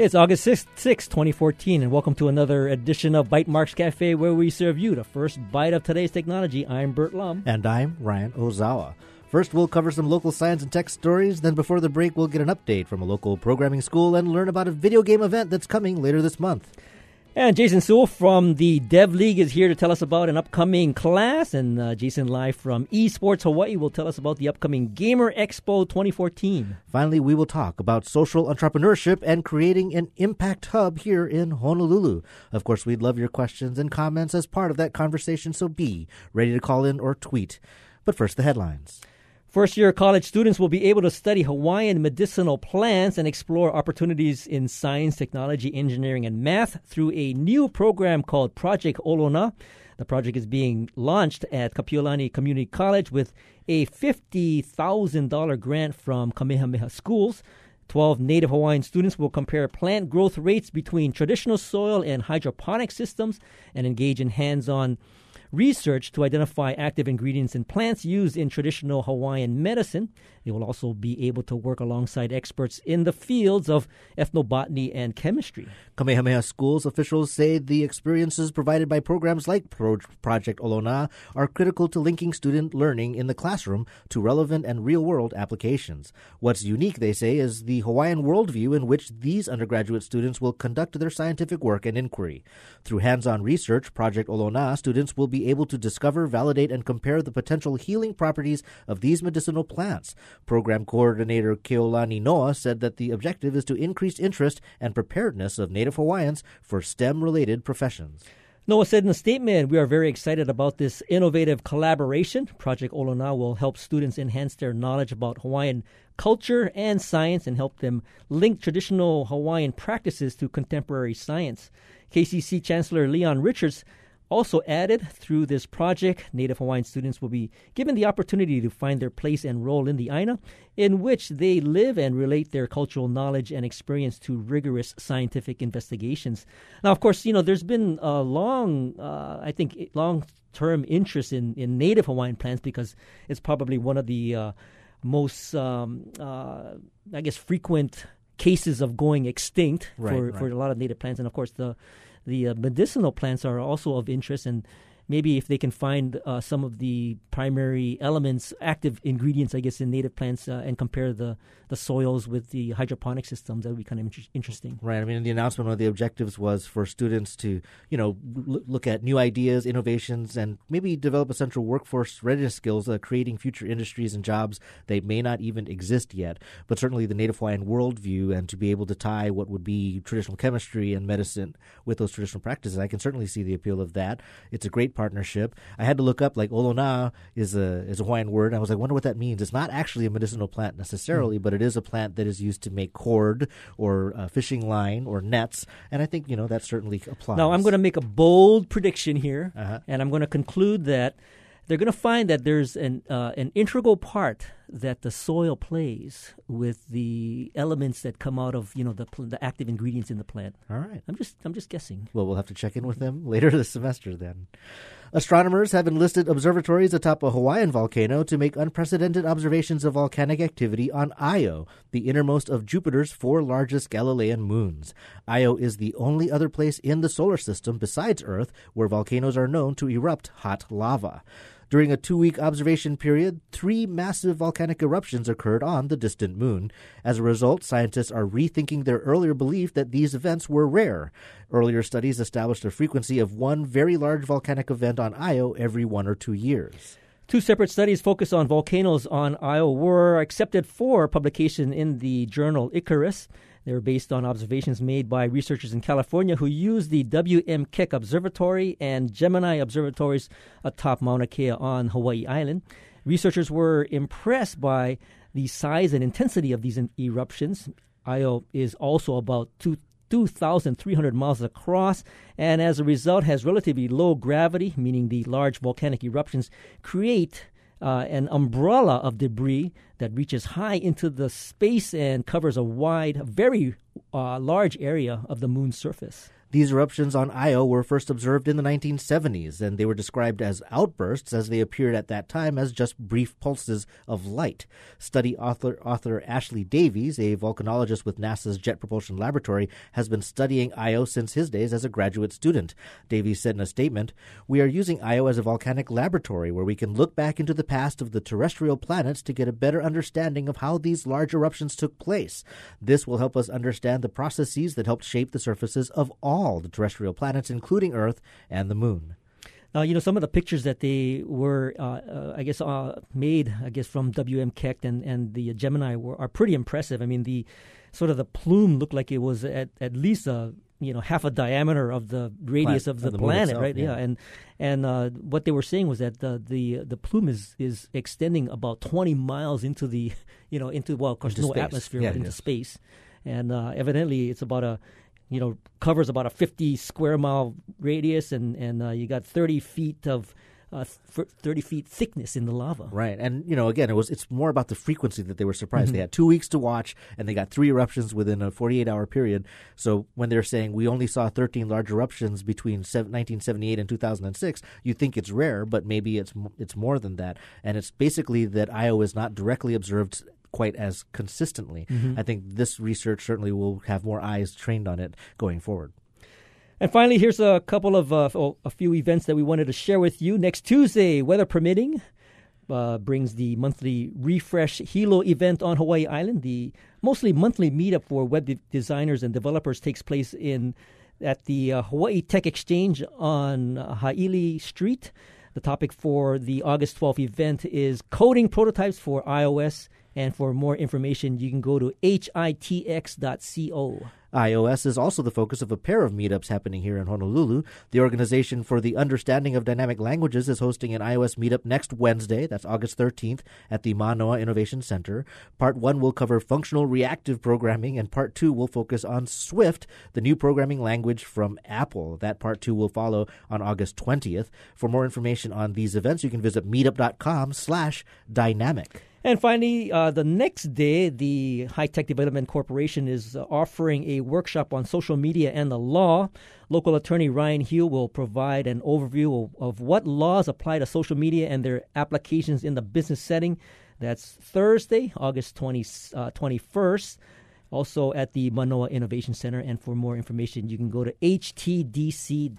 It's August 6th, 6, 2014, and welcome to another edition of Bytemarks Cafe where we serve you the first bite of today's technology. I'm Burt Lum. And I'm Ryan Ozawa. First, we'll cover some local science and tech stories. Then, before the break, we'll get an update from a local programming school and learn about a video game event that's coming later this month. And Jason Sewell from the Dev League is here to tell us about an upcoming class. And uh, Jason Live from Esports Hawaii will tell us about the upcoming Gamer Expo 2014. Finally, we will talk about social entrepreneurship and creating an impact hub here in Honolulu. Of course, we'd love your questions and comments as part of that conversation, so be ready to call in or tweet. But first, the headlines. First year college students will be able to study Hawaiian medicinal plants and explore opportunities in science, technology, engineering, and math through a new program called Project Olona. The project is being launched at Kapiolani Community College with a $50,000 grant from Kamehameha Schools. 12 native Hawaiian students will compare plant growth rates between traditional soil and hydroponic systems and engage in hands on research to identify active ingredients in plants used in traditional Hawaiian medicine. They will also be able to work alongside experts in the fields of ethnobotany and chemistry. Kamehameha Schools officials say the experiences provided by programs like Pro- Project Olona are critical to linking student learning in the classroom to relevant and real world applications. What's unique, they say, is the Hawaiian worldview in which these undergraduate students will conduct their scientific work and inquiry. Through hands on research, Project Olona students will be able to discover, validate, and compare the potential healing properties of these medicinal plants. Program coordinator Keolani Noah said that the objective is to increase interest and preparedness of Native Hawaiians for STEM related professions. Noah said in a statement, We are very excited about this innovative collaboration. Project Olona will help students enhance their knowledge about Hawaiian culture and science and help them link traditional Hawaiian practices to contemporary science. KCC Chancellor Leon Richards also added through this project, Native Hawaiian students will be given the opportunity to find their place and role in the Aina, in which they live and relate their cultural knowledge and experience to rigorous scientific investigations. Now, of course, you know, there's been a long, uh, I think, long term interest in, in Native Hawaiian plants because it's probably one of the uh, most, um, uh, I guess, frequent cases of going extinct right, for, right. for a lot of native plants. And of course, the the uh, medicinal plants are also of interest and maybe if they can find uh, some of the primary elements, active ingredients, I guess, in native plants, uh, and compare the, the soils with the hydroponic systems, that would be kind of inter- interesting. Right. I mean, in the announcement, one of the objectives was for students to, you know, l- look at new ideas, innovations, and maybe develop a central workforce readiness skills, uh, creating future industries and jobs that may not even exist yet. But certainly the Native Hawaiian worldview and to be able to tie what would be traditional chemistry and medicine with those traditional practices, I can certainly see the appeal of that. It's a great partnership. I had to look up like olona is a is a Hawaiian word. I was like, wonder what that means. It's not actually a medicinal plant necessarily, mm. but it is a plant that is used to make cord or fishing line or nets. And I think you know that certainly applies. Now I'm going to make a bold prediction here, uh-huh. and I'm going to conclude that they're going to find that there's an uh, an integral part that the soil plays with the elements that come out of you know the the active ingredients in the plant. All right, I'm just I'm just guessing. Well, we'll have to check in with them later this semester then. Astronomers have enlisted observatories atop a Hawaiian volcano to make unprecedented observations of volcanic activity on Io, the innermost of Jupiter's four largest Galilean moons. Io is the only other place in the solar system besides Earth where volcanoes are known to erupt hot lava. During a two week observation period, three massive volcanic eruptions occurred on the distant moon. As a result, scientists are rethinking their earlier belief that these events were rare. Earlier studies established a frequency of one very large volcanic event on Io every one or two years. Two separate studies focused on volcanoes on Io were accepted for publication in the journal Icarus. They were based on observations made by researchers in California who used the W.M. Keck Observatory and Gemini observatories atop Mauna Kea on Hawaii Island. Researchers were impressed by the size and intensity of these eruptions. Io is also about two 2,300 miles across, and as a result has relatively low gravity, meaning the large volcanic eruptions create uh, an umbrella of debris that reaches high into the space and covers a wide, very uh, large area of the moon's surface. These eruptions on Io were first observed in the 1970s, and they were described as outbursts as they appeared at that time as just brief pulses of light. Study author, author Ashley Davies, a volcanologist with NASA's Jet Propulsion Laboratory, has been studying Io since his days as a graduate student. Davies said in a statement, We are using Io as a volcanic laboratory where we can look back into the past of the terrestrial planets to get a better understanding of how these large eruptions took place. This will help us understand the processes that helped shape the surfaces of all the terrestrial planets, including Earth and the Moon. Now, you know, some of the pictures that they were, uh, uh, I guess, uh, made, I guess, from WM Keck and, and the Gemini were, are pretty impressive. I mean, the sort of the plume looked like it was at, at least a you know half a diameter of the radius of the, of the planet, itself, right? yeah. Yeah, and and uh, what they were saying was that the the the plume is is extending about twenty miles into the you know into well, of course, Into no space. atmosphere, Yeah, into yes. space, and uh, evidently it's about a you know covers about a fifty square mile radius, and and uh, you got thirty feet of uh, th- thirty feet thickness in the lava. Right, and you know, again, it was it's more about the frequency that they were surprised. Mm-hmm. They had two weeks to watch, and they got three eruptions within a 48 hour period. So when they're saying we only saw 13 large eruptions between sev- 1978 and 2006, you think it's rare, but maybe it's m- it's more than that. And it's basically that Io is not directly observed quite as consistently. Mm-hmm. I think this research certainly will have more eyes trained on it going forward. And finally, here's a couple of uh, oh, a few events that we wanted to share with you. Next Tuesday, weather permitting, uh, brings the monthly Refresh Hilo event on Hawaii Island. The mostly monthly meetup for web de- designers and developers takes place in at the uh, Hawaii Tech Exchange on Haile Street. The topic for the August 12th event is coding prototypes for iOS. And for more information, you can go to hitx.co. iOS is also the focus of a pair of meetups happening here in Honolulu. The Organization for the Understanding of Dynamic Languages is hosting an iOS meetup next Wednesday, that's August 13th, at the Manoa Innovation Center. Part 1 will cover functional reactive programming, and Part 2 will focus on Swift, the new programming language from Apple. That Part 2 will follow on August 20th. For more information on these events, you can visit meetup.com slash dynamic. And finally, uh, the next day, the High Tech Development Corporation is offering a workshop on social media and the law. Local attorney Ryan Hill will provide an overview of, of what laws apply to social media and their applications in the business setting. That's Thursday, August 20, uh, 21st, also at the Manoa Innovation Center. And for more information, you can go to htdc.org.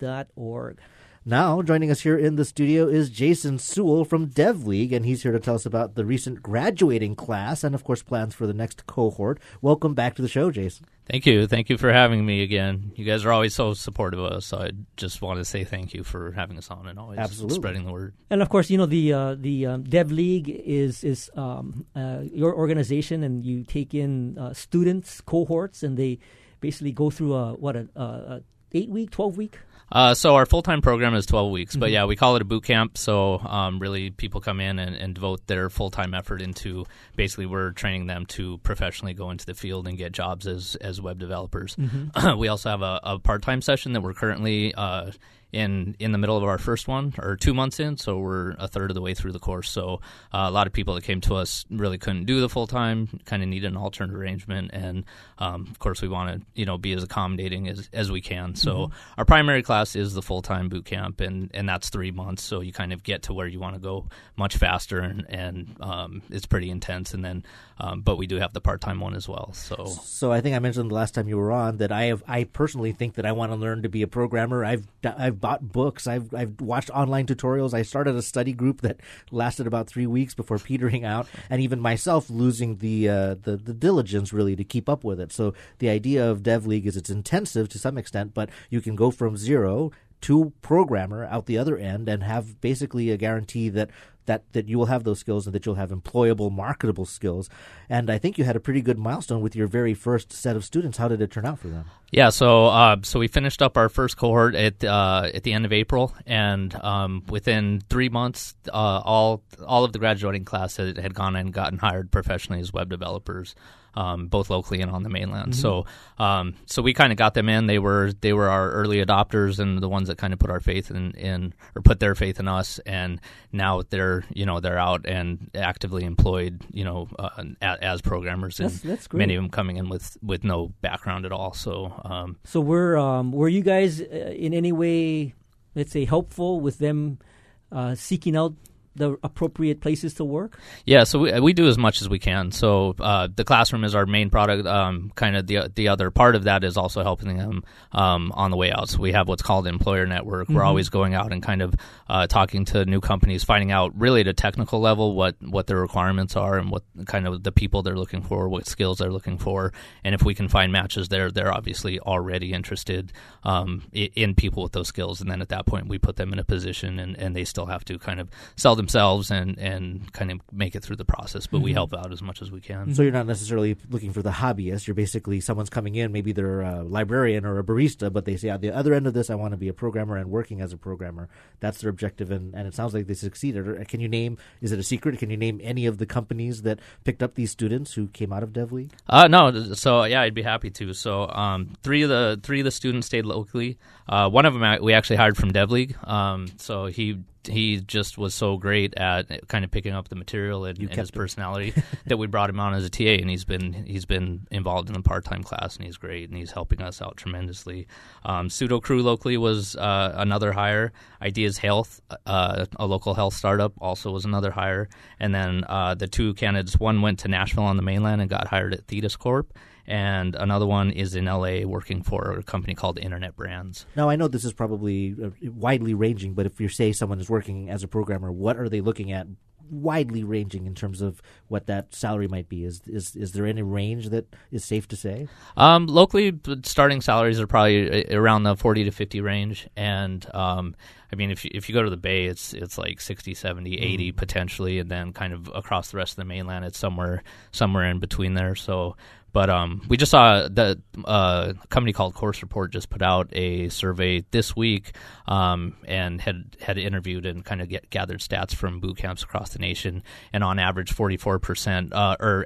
Now, joining us here in the studio is Jason Sewell from Dev League, and he's here to tell us about the recent graduating class and, of course, plans for the next cohort. Welcome back to the show, Jason. Thank you. Thank you for having me again. You guys are always so supportive of us. So I just want to say thank you for having us on and always Absolutely. spreading the word. And of course, you know the uh, the um, Dev League is is um, uh, your organization, and you take in uh, students cohorts, and they basically go through a what a, a, a eight week, twelve week. Uh, so our full time program is 12 weeks, Mm-hmm. but yeah, we call it a boot camp. So um, really, people come in and, and devote their full time effort into basically we're training them to professionally go into the field and get jobs as as web developers. Mm-hmm. we also have a, a part time session that we're currently uh, in in the middle of our first one or two months in, so we're a third of the way through the course. So uh, a lot of people that came to us really couldn't do the full time, kind of needed an alternate arrangement, and um, of course we want to you know be as accommodating as as we can. So our primary class is the full time boot camp, and and that's three months. So you kind of get to where you want to go much faster, and and um, it's pretty intense. And then, um, but we do have the part time one as well. So So I think I mentioned the last time you were on that I have I personally think that I want to learn to be a programmer. I've I've bought books. I've I've watched online tutorials. I started a study group that lasted about three weeks before petering out, and even myself losing the uh, the the diligence really to keep up with it. So the idea of Dev League is it's intensive to some extent, but you can go from zero to programmer out the other end and have basically a guarantee that that that you will have those skills and that you'll have employable marketable skills and i think you had a pretty good milestone with your very first set of students how did it turn out for them Yeah, so uh, so we finished up our first cohort at uh, at the end of April, and um, within three months, uh, all all of the graduating class had, had gone and gotten hired professionally as web developers, um, both locally and on the mainland. So um, so we kind of got them in. They were they were our early adopters and the ones that kind of put our faith in, in or put their faith in us. And now they're they're you know they're out and actively employed you know uh, as programmers and that's, that's great. many of them coming in with with no background at all so um, so were um, were you guys uh, in any way let's say helpful with them uh, seeking out the appropriate places to work? Yeah, so we, we do as much as we can. So uh, the classroom is our main product. Um, kind of the the other part of that is also helping them um, on the way out. So we have what's called employer network. Mm-hmm. We're always going out and kind of uh, talking to new companies, finding out really at a technical level what what their requirements are and what kind of the people they're looking for, what skills they're looking for, and if we can find matches there, they're obviously already interested um, in people with those skills. And then at that point, we put them in a position, and, and they still have to kind of sell themselves and and kind of make it through the process. But mm-hmm. we help out as much as we can. So you're not necessarily looking for the hobbyist. You're basically someone's coming in. Maybe they're a librarian or a barista, but they say at the other end of this, I want to be a programmer and working as a programmer. That's their objective, and, and it sounds like they succeeded. Can you name? Is it a secret? Can you name any of the companies that picked up these students who came out of DevLeague? Uh, no. So yeah, I'd be happy to. So um, three of the three of the students stayed locally. Uh, one of them we actually hired from DevLeague. Um, so he he just was so great at kind of picking up the material and, and his personality that we brought him on as a TA, and he's been he's been involved in the part time class, and he's great, and he's helping us out tremendously. Um, Pseudo Crew locally was uh, another hire. Ideas Health, uh, a local health startup, also was another hire, and then uh, the two candidates, one went to Nashville on the mainland and got hired at Thetis Corp, and another one is in LA working for a company called Internet Brands. Now, I know this is probably uh, widely ranging, but if you say someone is working as a programmer, what are they looking at widely ranging in terms of what that salary might be. Is is is there any range that is safe to say? Um, locally, starting salaries are probably around the forty to fifty range, and um, I mean, if you, if you go to the Bay, it's it's like 60, 70, 80 mm. potentially, and then kind of across the rest of the mainland, it's somewhere somewhere in between there. So but um, we just saw that uh, company called Course Report just put out a survey this week um, and had had interviewed and kind of get, gathered stats from boot camps across the nation. And on average, 44% uh, or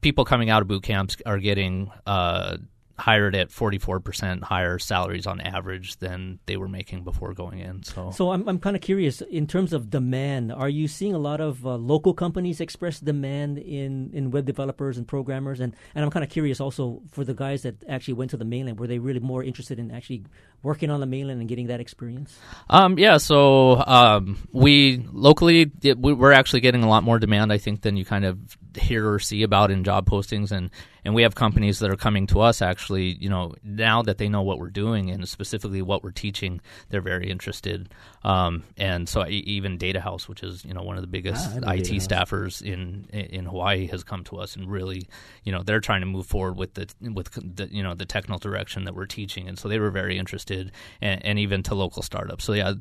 people coming out of boot camps are getting uh, hired at 44% higher salaries on average than they were making before going in. So, so I'm, I'm kind of curious in terms of demand. Are you seeing a lot of uh, local companies express demand in, in web developers and programmers? And, and I'm kind of curious also for the guys that actually went to the mainland, were they really more interested in actually working on the mainland and getting that experience? Um, yeah, so um, we locally, it, we're actually getting a lot more demand, I think, than you kind of hear or see about in job postings. And and we have companies that are coming to us actually you know now that they know what we're doing and specifically what we're teaching they're very interested um, and so even DataHouse which is you know one of the biggest ah, IT staffers in in Hawaii has come to us and really you know they're trying to move forward with the with the you know the technical direction that we're teaching and so they were very interested and, and even to local startups so yeah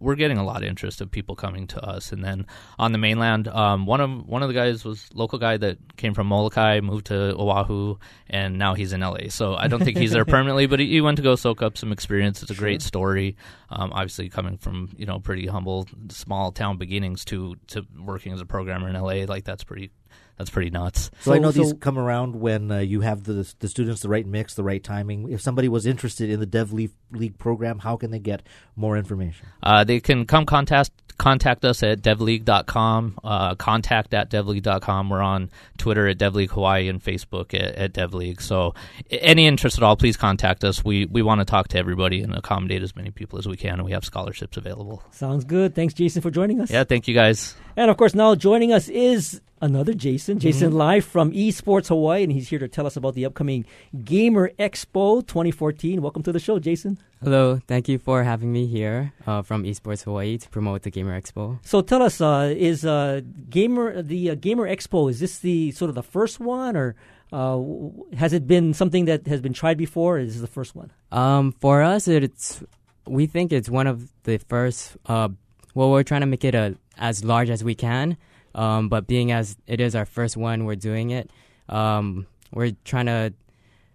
we're getting a lot of interest of people coming to us and then on the mainland um, one of one of the guys was local guy that came from Molokai moved to Oahu and now he's in LA. So I don't think he's there permanently, but he, he, went to go soak up some experience. It's a sure. great story. Um, obviously, coming from you know pretty humble small town beginnings to to working as a programmer in LA, like that's pretty that's pretty nuts. So, so I know so, these come around when uh, you have the the students the right mix, the right timing. If somebody was interested in the Dev League program, how can they get more information? Uh, they can come contact contact us at devleague.com, uh, contact at devleague.com. We're on Twitter at devleague Hawaii and Facebook at, at devleague. So any interest at all, please contact us. We we want to talk to everybody and accommodate as many people as we can, and we have scholarships available. Sounds good. Thanks, Jason, for joining us. Yeah, thank you guys. And of course, now joining us is another Jason. Jason mm-hmm. live from Esports Hawaii, and he's here to tell us about the upcoming Gamer Expo 2014. Welcome to the show, Jason. Hello, thank you for having me here uh, from Esports Hawaii to promote the Gamer Expo. So tell us, uh, is uh, Gamer the uh, Gamer Expo is this the sort of the first one, or uh, has it been something that has been tried before? Or is this the first one? Um, for us, it's we think it's one of the first. Uh, well, we're trying to make it a, as large as we can. Um, but being as it is our first one, we're doing it. Um, we're trying to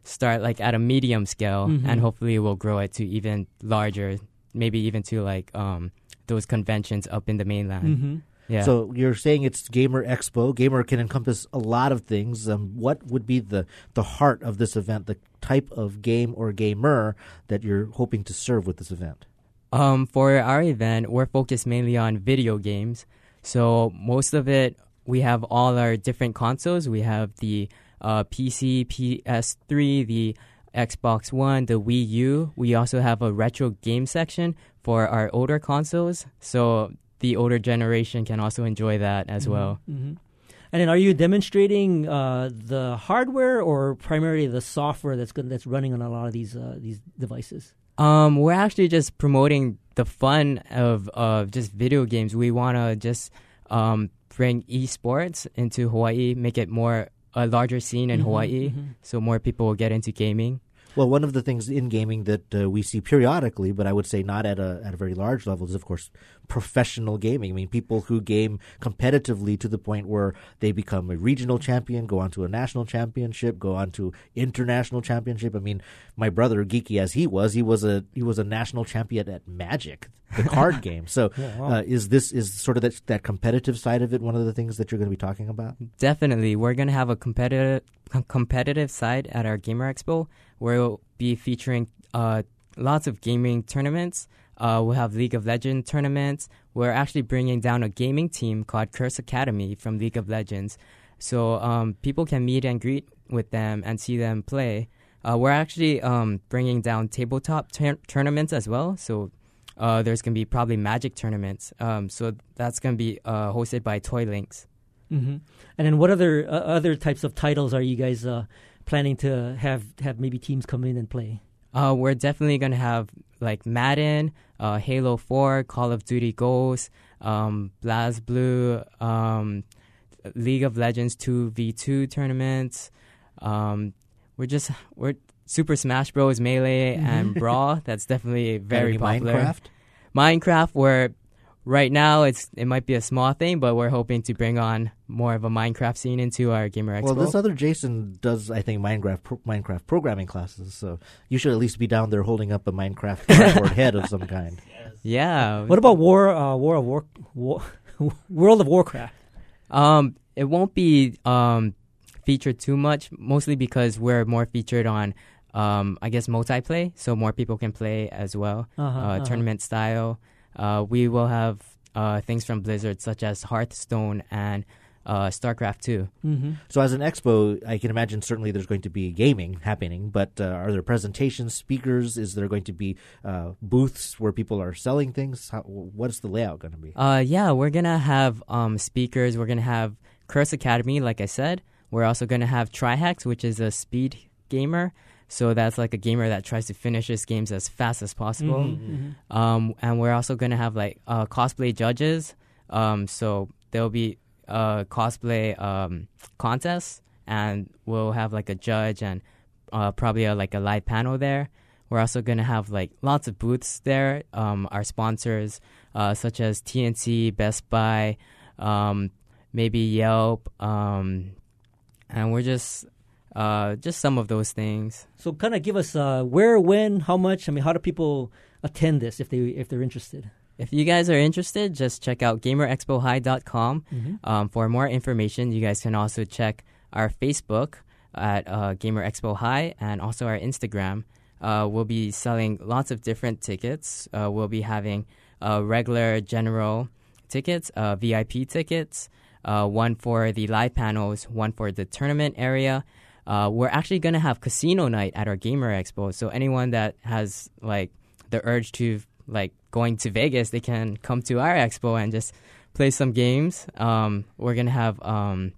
start like at a medium scale, mm-hmm. and hopefully we'll grow it to even larger, maybe even to like um, those conventions up in the mainland. Mm-hmm. Yeah. So you're saying it's Gamer Expo. Gamer can encompass a lot of things. Um, what would be the the heart of this event? The type of game or gamer that you're hoping to serve with this event? Um, for our event, we're focused mainly on video games. So most of it, we have all our different consoles. We have the uh, PC, PS3, the Xbox One, the Wii U. We also have a retro game section for our older consoles. So the older generation can also enjoy that as well. Mm-hmm. And then, are you demonstrating uh, the hardware or primarily the software that's good, that's running on a lot of these uh, these devices? Um, we're actually just promoting the fun of of just video games. We want to just um, bring esports into Hawaii, make it more a larger scene in Mhm, Hawaii, mhm. so more people will get into gaming. Well, one of the things in gaming that uh, we see periodically, but I would say not at a at a very large level, is of course professional gaming. I mean, people who game competitively to the point where they become a regional champion, go on to a national championship, go on to international championship. I mean, my brother, geeky as he was, he was a he was a national champion at Magic, the card game. So, Yeah, wow. uh, is this is sort of that that competitive side of it one of the things that you're going to be talking about? Definitely, we're gonna have a competitive com- competitive side at our Gamer Expo. Where We'll be featuring uh, lots of gaming tournaments. Uh, we'll have League of Legends tournaments. We're actually bringing down a gaming team called Curse Academy from League of Legends, so um, people can meet and greet with them and see them play. Uh, we're actually um, bringing down tabletop tur- tournaments as well. So uh, there's gonna be probably Magic tournaments. Um, so that's gonna be uh, hosted by Toy Links. hmm And then, what other uh, other types of titles are you guys uh, planning to have have maybe teams come in and play? Uh, we're definitely gonna have like Madden, uh, Halo Four, Call of Duty Ghosts, um, BlazBlue, um, League of Legends Two v Two tournaments. Um, we're just we're Super Smash Bros. Melee and Brawl. That's definitely very popular. Minecraft. Minecraft, where right now it's it might be a small thing, but we're hoping to bring on more of a Minecraft scene into our Gamer Expo. Well, this other Jason does, I think, Minecraft pro- Minecraft programming classes. So you should at least be down there holding up a Minecraft cardboard head of some kind. yeah. What about War uh, War of War, War World of Warcraft? Um, it won't be um featured too much, mostly because we're more featured on um I guess multiplayer, so more people can play as well. Uh-huh, uh, uh-huh. Tournament style. Uh, we will have uh things from Blizzard such as Hearthstone and uh StarCraft two. Mm-hmm. So as an expo, I can imagine certainly there's going to be gaming happening, but uh, are there presentations, speakers? Is there going to be uh, booths where people are selling things? How, what's the layout going to be? Uh, yeah, we're gonna have um speakers. We're gonna have Curse Academy, like I said. We're also gonna have Trihex, which is a speed gamer. So that's like a gamer that tries to finish his games as fast as possible. Mm-hmm. Um, and we're also gonna have like uh, cosplay judges. Um, so there'll be a cosplay um, contest, and we'll have like a judge and uh, probably a, like a live panel there. We're also gonna have like lots of booths there. Um, our sponsors, uh, such as TNC, Best Buy, um, maybe Yelp, um, and we're just uh, just some of those things. So, kind of give us uh, where, when, how much. I mean, how do people attend this if they if they're interested? If you guys are interested, just check out gamerexpohigh.com Mm-hmm. um, for more information. You guys can also check our Facebook at uh, Gamer Expo High and also our Instagram. Uh, we'll be selling lots of different tickets. Uh, we'll be having uh, regular general tickets, uh, VIP tickets, uh, one for the live panels, one for the tournament area. Uh, we're actually going to have casino night at our Gamer Expo. So anyone that has like the urge to like going to Vegas, they can come to our expo and just play some games. Um, we're gonna have um,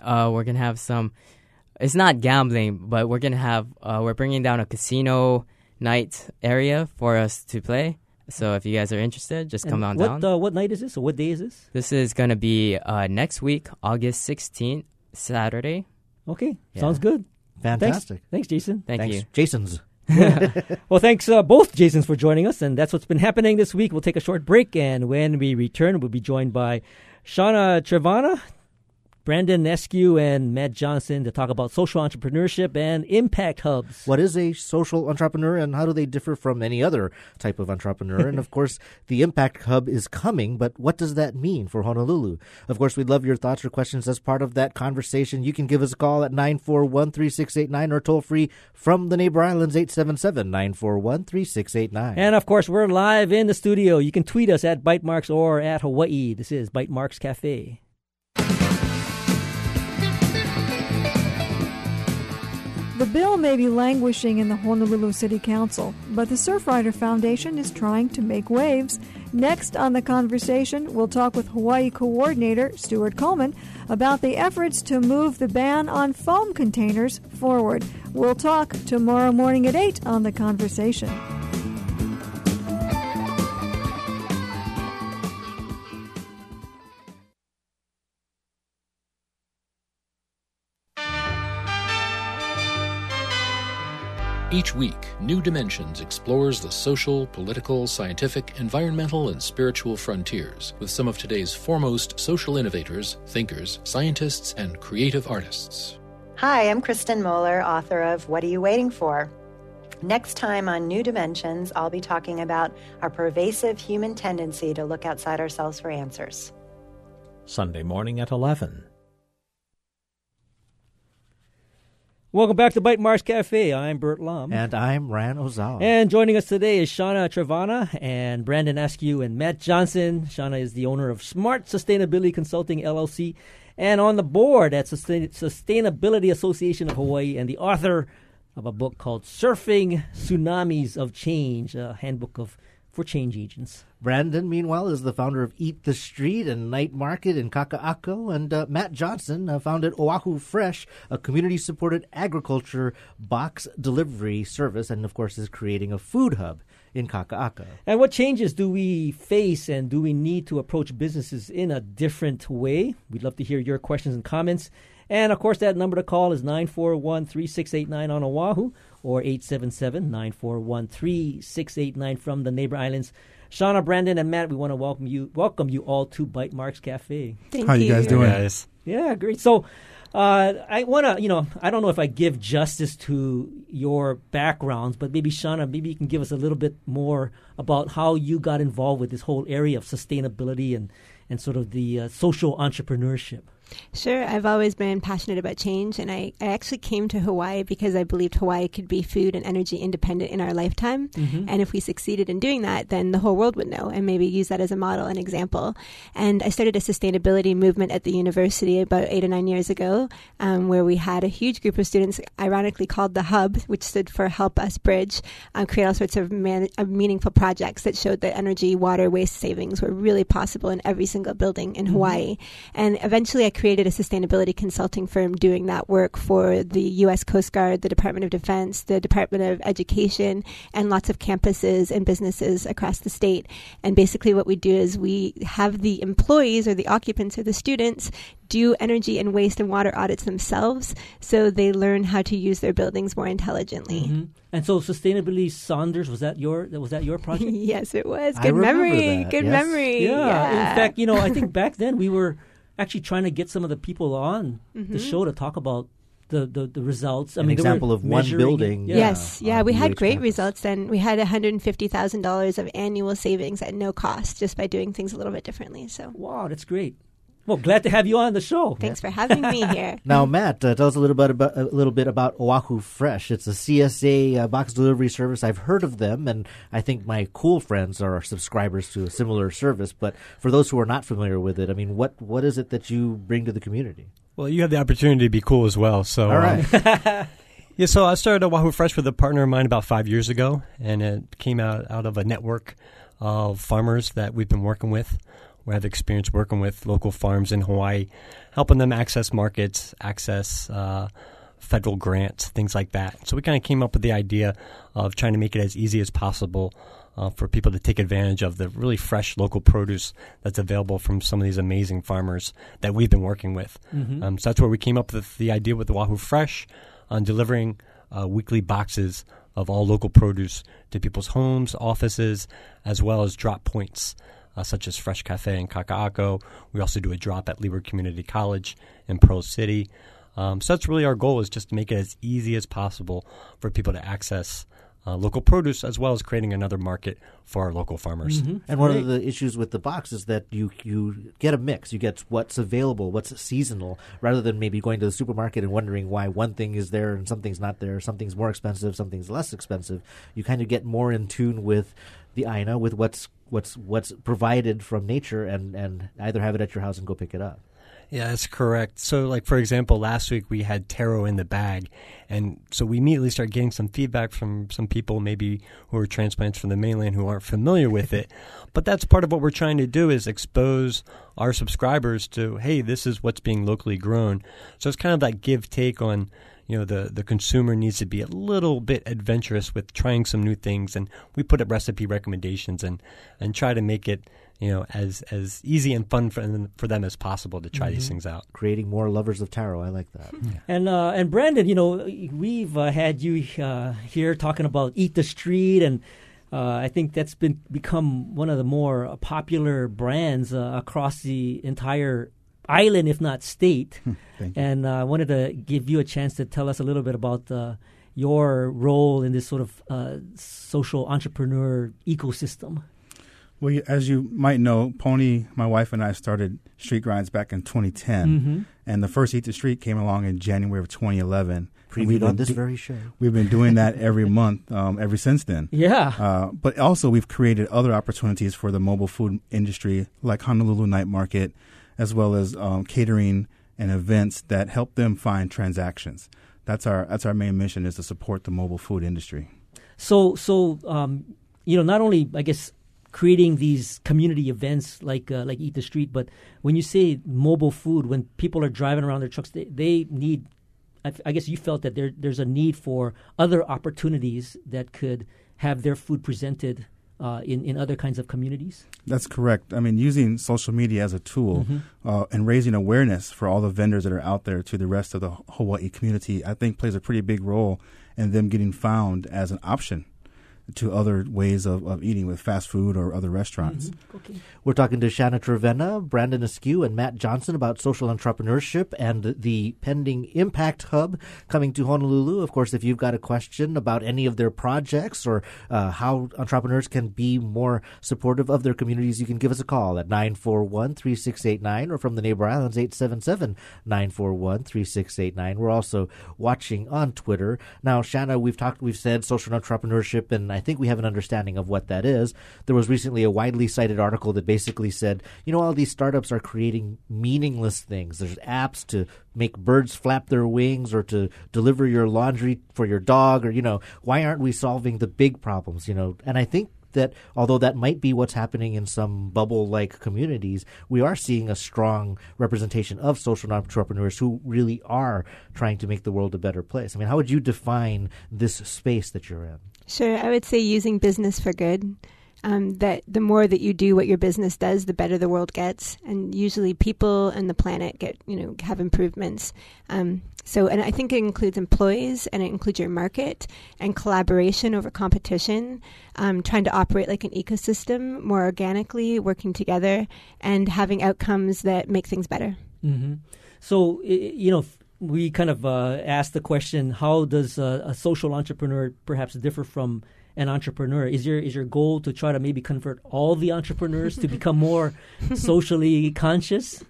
uh, we're gonna have some. It's not gambling, but we're gonna have uh, we're bringing down a casino night area for us to play. So if you guys are interested, just come on what, down. Uh, what night is this? Or what day is this? this is gonna be uh, next week, August sixteenth, Saturday. Okay, Yeah. sounds good. Fantastic. Thanks, Jason. Thank Thanks. you. Jason's. Well, thanks uh, both Jasons for joining us, and that's what's been happening this week. We'll take a short break, and when we return, we'll be joined by Shanah Trevenna. Brandon Eskew and Matt Johnson to talk about social entrepreneurship and impact hubs. What is a social entrepreneur and how do they differ from any other type of entrepreneur? and of course, the Impact Hub is coming, but what does that mean for Honolulu? Of course, we'd love your thoughts or questions as part of that conversation. You can give us a call at 941 3689 or toll free from the neighbor islands 877 941 3689. And of course, we're live in the studio. You can tweet us at Bytemarks or at Hawaii. This is Bytemarks Cafe. The bill may be languishing in the Honolulu City Council, but the Surfrider Foundation is trying to make waves. Next on the conversation, we'll talk with Hawaii Coordinator Stuart Coleman about the efforts to move the ban on foam containers forward. We'll talk tomorrow morning at 8 on the conversation. Each week, New Dimensions explores the social, political, scientific, environmental, and spiritual frontiers with some of today's foremost social innovators, thinkers, scientists, and creative artists. Hi, I'm Kristen Moeller, author of What Are You Waiting For? Next time on New Dimensions, I'll be talking about our pervasive human tendency to look outside ourselves for answers. Sunday morning at 11. Welcome back to Bytemarks Cafe. I'm Burt Lum. And I'm Ryan Ozawa. And joining us today is Shanah Trevenna and Brandon Askew and Matt Johnson. Shanah is the owner of Smart Sustainability Consulting LLC and on the board at Sustain- Sustainability Association of Hawaii and the author of a book called Surfing Tsunamis of Change, a handbook of for change agents. Brandon, meanwhile, is the founder of Eat the Street and Night Market in Kaka'ako. And uh, Matt Johnson uh, founded Oahu Fresh, a community supported agriculture box delivery service, and of course is creating a food hub in Kaka'ako. And what changes do we face and do we need to approach businesses in a different way? We'd love to hear your questions and comments. And of course, that number to call is 941 3689 on Oahu or 877 941 3689 from the neighbor islands. Shanah, Brandon, and Matt, we want to welcome you welcome you all to Bytemarks Cafe. Thank How you guys doing? Guys. Yeah, great. So uh, I want to, you know, I don't know if I give justice to your backgrounds, but maybe Shanah, maybe you can give us a little bit more about how you got involved with this whole area of sustainability and, and sort of the uh, social entrepreneurship. Sure. I've always been passionate about change, and I, I actually came to Hawaii because I believed Hawaii could be food and energy independent in our lifetime. Mm-hmm. And if we succeeded in doing that, then the whole world would know and maybe use that as a model and example. And I started a sustainability movement at the university about eight or nine years ago, um, where we had a huge group of students, ironically called the Hub, which stood for Help Us Bridge, um, create all sorts of, man- of meaningful projects that showed that energy, water, waste savings were really possible in every single building in mm-hmm. Hawaii. And eventually I created a sustainability consulting firm doing that work for the U.S. Coast Guard, the Department of Defense, the Department of Education, and lots of campuses and businesses across the state. And basically, what we do is we have the employees or the occupants or the students do energy and waste and water audits themselves so they learn how to use their buildings more intelligently. Mm-hmm. And so sustainability Saunders was that your was that your project? yes, it was. Good memory. That. Good yes. memory. Yeah. yeah. In fact, you know, I think back then we were actually trying to get some of the people on mm-hmm. the show to talk about the, the, the results. I An mean, example of one building. Yeah. Yes, yeah, we had great campus. results, and we had one hundred and fifty thousand dollars of annual savings at no cost just by doing things a little bit differently. So, wow, that's great. Well, glad to have you on the show. Thanks for having me here. now, Matt, uh, tell us a little bit about a little bit about Oahu Fresh. It's a CSA uh, box delivery service. I've heard of them, and I think my cool friends are subscribers to a similar service. But for those who are not familiar with it, I mean, what what is it that you bring to the community? Well, you have the opportunity to be cool as well. So, all right. Um, yeah, so I started Oahu Fresh with a partner of mine about five years ago, and it came out out of a network of farmers that we've been working with. We have experience working with local farms in Hawaii, helping them access markets, access uh, federal grants, things like that. So we kind of came up with the idea of trying to make it as easy as possible uh, for people to take advantage of the really fresh local produce that's available from some of these amazing farmers that we've been working with. Mm-hmm. Um, so that's where we came up with the idea with the Oahu Fresh on delivering uh, weekly boxes of all local produce to people's homes, offices, as well as drop points uh, such as Fresh Cafe in Kaka'ako. We also do a drop at Leeward Community College in Pearl City. Um, so that's really our goal is just to make it as easy as possible for people to access uh, local produce as well as creating another market for our local farmers. Mm-hmm. And one of the issues with the box is that you you get a mix. You get what's available, what's seasonal, rather than maybe going to the supermarket and wondering why one thing is there and something's not there, something's more expensive, something's less expensive. You kind of get more in tune with the Aina, with what's what's what's provided from nature, and and either have it at your house and go pick it up. Yeah, that's correct. So, like for example, last week we had taro in the bag, and so we immediately start getting some feedback from some people, maybe who are transplants from the mainland who aren't familiar with it. But that's part of what we're trying to do is expose our subscribers to, hey, this is what's being locally grown. So it's kind of that give take on you know the the consumer needs to be a little bit adventurous with trying some new things and we put up recipe recommendations and and try to make it you know as as easy and fun for them, for them as possible to try mm-hmm. these things out creating more lovers of taro i like that yeah. and uh, and brandon you know we've uh, had you uh, here talking about eat the street and uh, I think that's been become one of the more popular brands uh, across the entire island, if not state. And uh, I wanted to give you a chance to tell us a little bit about uh, your role in this sort of uh, social entrepreneur ecosystem. Well, as you might know, Poni, my wife, and I started Street Grinds back in 2010, mm-hmm. and the first Eat the Street came along in January of 2011. Previewed on this do- very show. We've been doing that every month um, ever since then. Yeah. Uh, but also, we've created other opportunities for the mobile food industry, like Honolulu Night Market, as well as um, catering and events that help them find transactions. That's our that's our main mission is to support the mobile food industry. So so um, you know not only I guess creating these community events like uh, like Eat the Street, but when you say mobile food, when people are driving around their trucks, they, they need. I, guess you felt that there there's a need for other opportunities that could have their food presented uh, in in other kinds of communities. That's correct. I mean, using social media as a tool mm-hmm. uh, and raising awareness for all the vendors that are out there to the rest of the Hawaii community, I think plays a pretty big role in them getting found as an option to other ways of, of eating with fast food or other restaurants. Mm-hmm. Okay. We're talking to Shanah Trevenna, Brandon Askew, and Matt Johnson about social entrepreneurship and the pending Impact Hub coming to Honolulu. Of course, if you've got a question about any of their projects or uh, how entrepreneurs can be more supportive of their communities, you can give us a call at 941 3689 or from the neighbor islands 877 941 3689. We're also watching on Twitter. Now, Shanah, we've talked, we've said social entrepreneurship and I think we have an understanding of what that is. There was recently a widely cited article that basically said, you know, all these startups are creating meaningless things. There's apps to make birds flap their wings or to deliver your laundry for your dog or, you know, why aren't we solving the big problems, you know? And I think that although that might be what's happening in some bubble like communities, we are seeing a strong representation of social entrepreneurs who really are trying to make the world a better place. I mean, how would you define this space that you're in? Sure, I would say using business for good. Um, that the more that you do what your business does, the better the world gets, and usually people and the planet get you know have improvements. Um, so, and I think it includes employees and it includes your market and collaboration over competition, um, trying to operate like an ecosystem more organically, working together, and having outcomes that make things better. Mm-hmm. So, you know, we kind of uh, asked the question: How does a social entrepreneur perhaps differ from an entrepreneur? Is your is your goal to try to maybe convert all the entrepreneurs to become more socially conscious?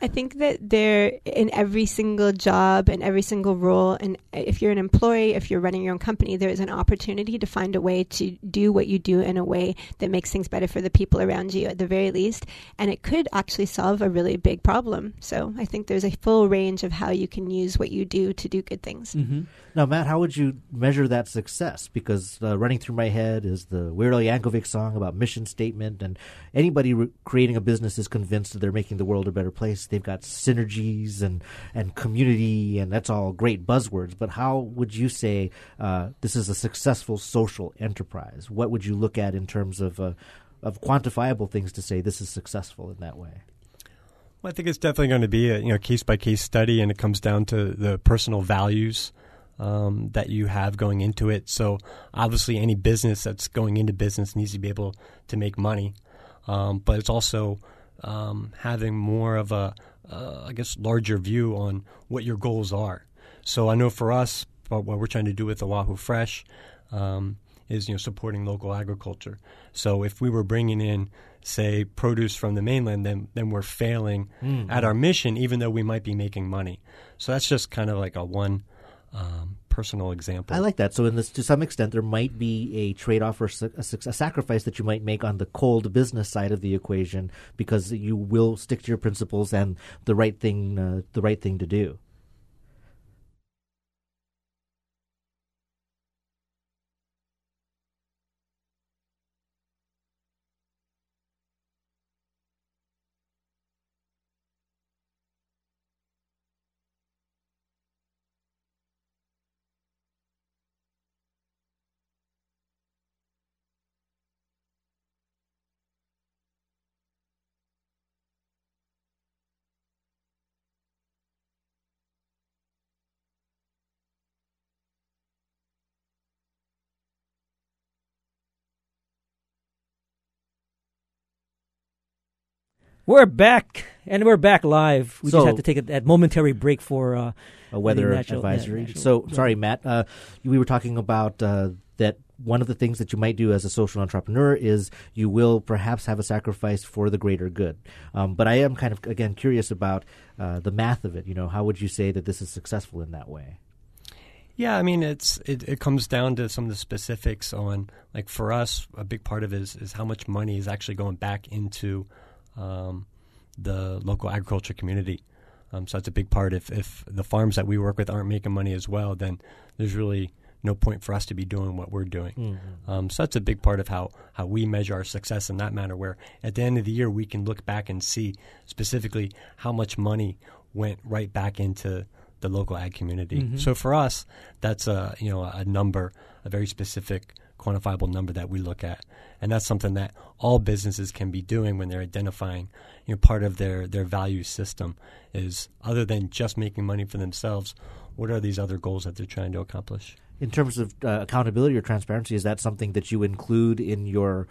I think that they're in every single job and every single role, and if you're an employee, if you're running your own company, there is an opportunity to find a way to do what you do in a way that makes things better for the people around you, at the very least, and it could actually solve a really big problem. So I think there's a full range of how you can use what you do to do good things. Mm-hmm. Now, Matt, how would you measure that success? Because uh, running through my head is the Weird Al Yankovic song about mission statement, and anybody re- creating a business is convinced that they're making the world a better place. They've got synergies and and community, and that's all great buzzwords. But how would you say uh, this is a successful social enterprise? What would you look at in terms of uh, of quantifiable things to say this is successful in that way? Well, I think it's definitely going to be a you know case by case study, and it comes down to the personal values um, that you have going into it. So obviously, any business that's going into business needs to be able to make money. um, but it's also um, having more of a, uh, I guess, larger view on what your goals are. So I know for us, what we're trying to do with Oahu Fresh um, is you know supporting local agriculture. So if we were bringing in say produce from the mainland, then then we're failing mm-hmm. at our mission, even though we might be making money. So that's just kind of like a one um, personal example. I like that. So, in this, to some extent, there might be a trade-off or a, a, sacrifice that you might make on the cold business side of the equation because you will stick to your principles and the right thing, uh, the right thing to do. We're back, and we're back live. We so, just had to take a, a momentary break for uh, a weather natural, advisory. Natural, so, yeah. sorry, Matt. Uh, we were talking about uh, that one of the things that you might do as a social entrepreneur is you will perhaps have a sacrifice for the greater good. Um, but I am kind of, again, curious about uh, the math of it. You know, how would you say that this is successful in that way? Yeah, I mean, it's it, it comes down to some of the specifics on like for us, a big part of it is, is how much money is actually going back into um, the local agriculture community. Um, so that's a big part. If if the farms that we work with aren't making money as well, then there's really no point for us to be doing what we're doing. Mm-hmm. Um, so that's a big part of how, how we measure our success in that matter, where at the end of the year, we can look back and see specifically how much money went right back into the local ag community. Mm-hmm. So for us, that's a, you know, a number, a very specific quantifiable number that we look at. And that's something that all businesses can be doing when they're identifying, you know, part of their, their value system is other than just making money for themselves, what are these other goals that they're trying to accomplish? In terms of uh, accountability or transparency, is that something that you include in your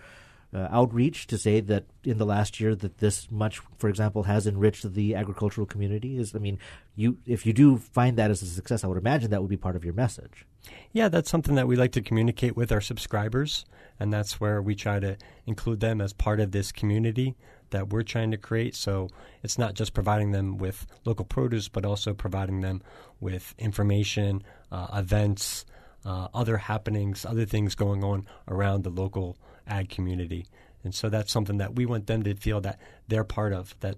uh, outreach to say that in the last year that this much, for example, has enriched the agricultural community? Is I mean, you if you do find that as a success, I would imagine that would be part of your message. Yeah, that's something that we like to communicate with our subscribers, and that's where we try to include them as part of this community that we're trying to create. So it's not just providing them with local produce, but also providing them with information, uh, events, uh, other happenings, other things going on around the local ag community. And so that's something that we want them to feel that they're part of, that,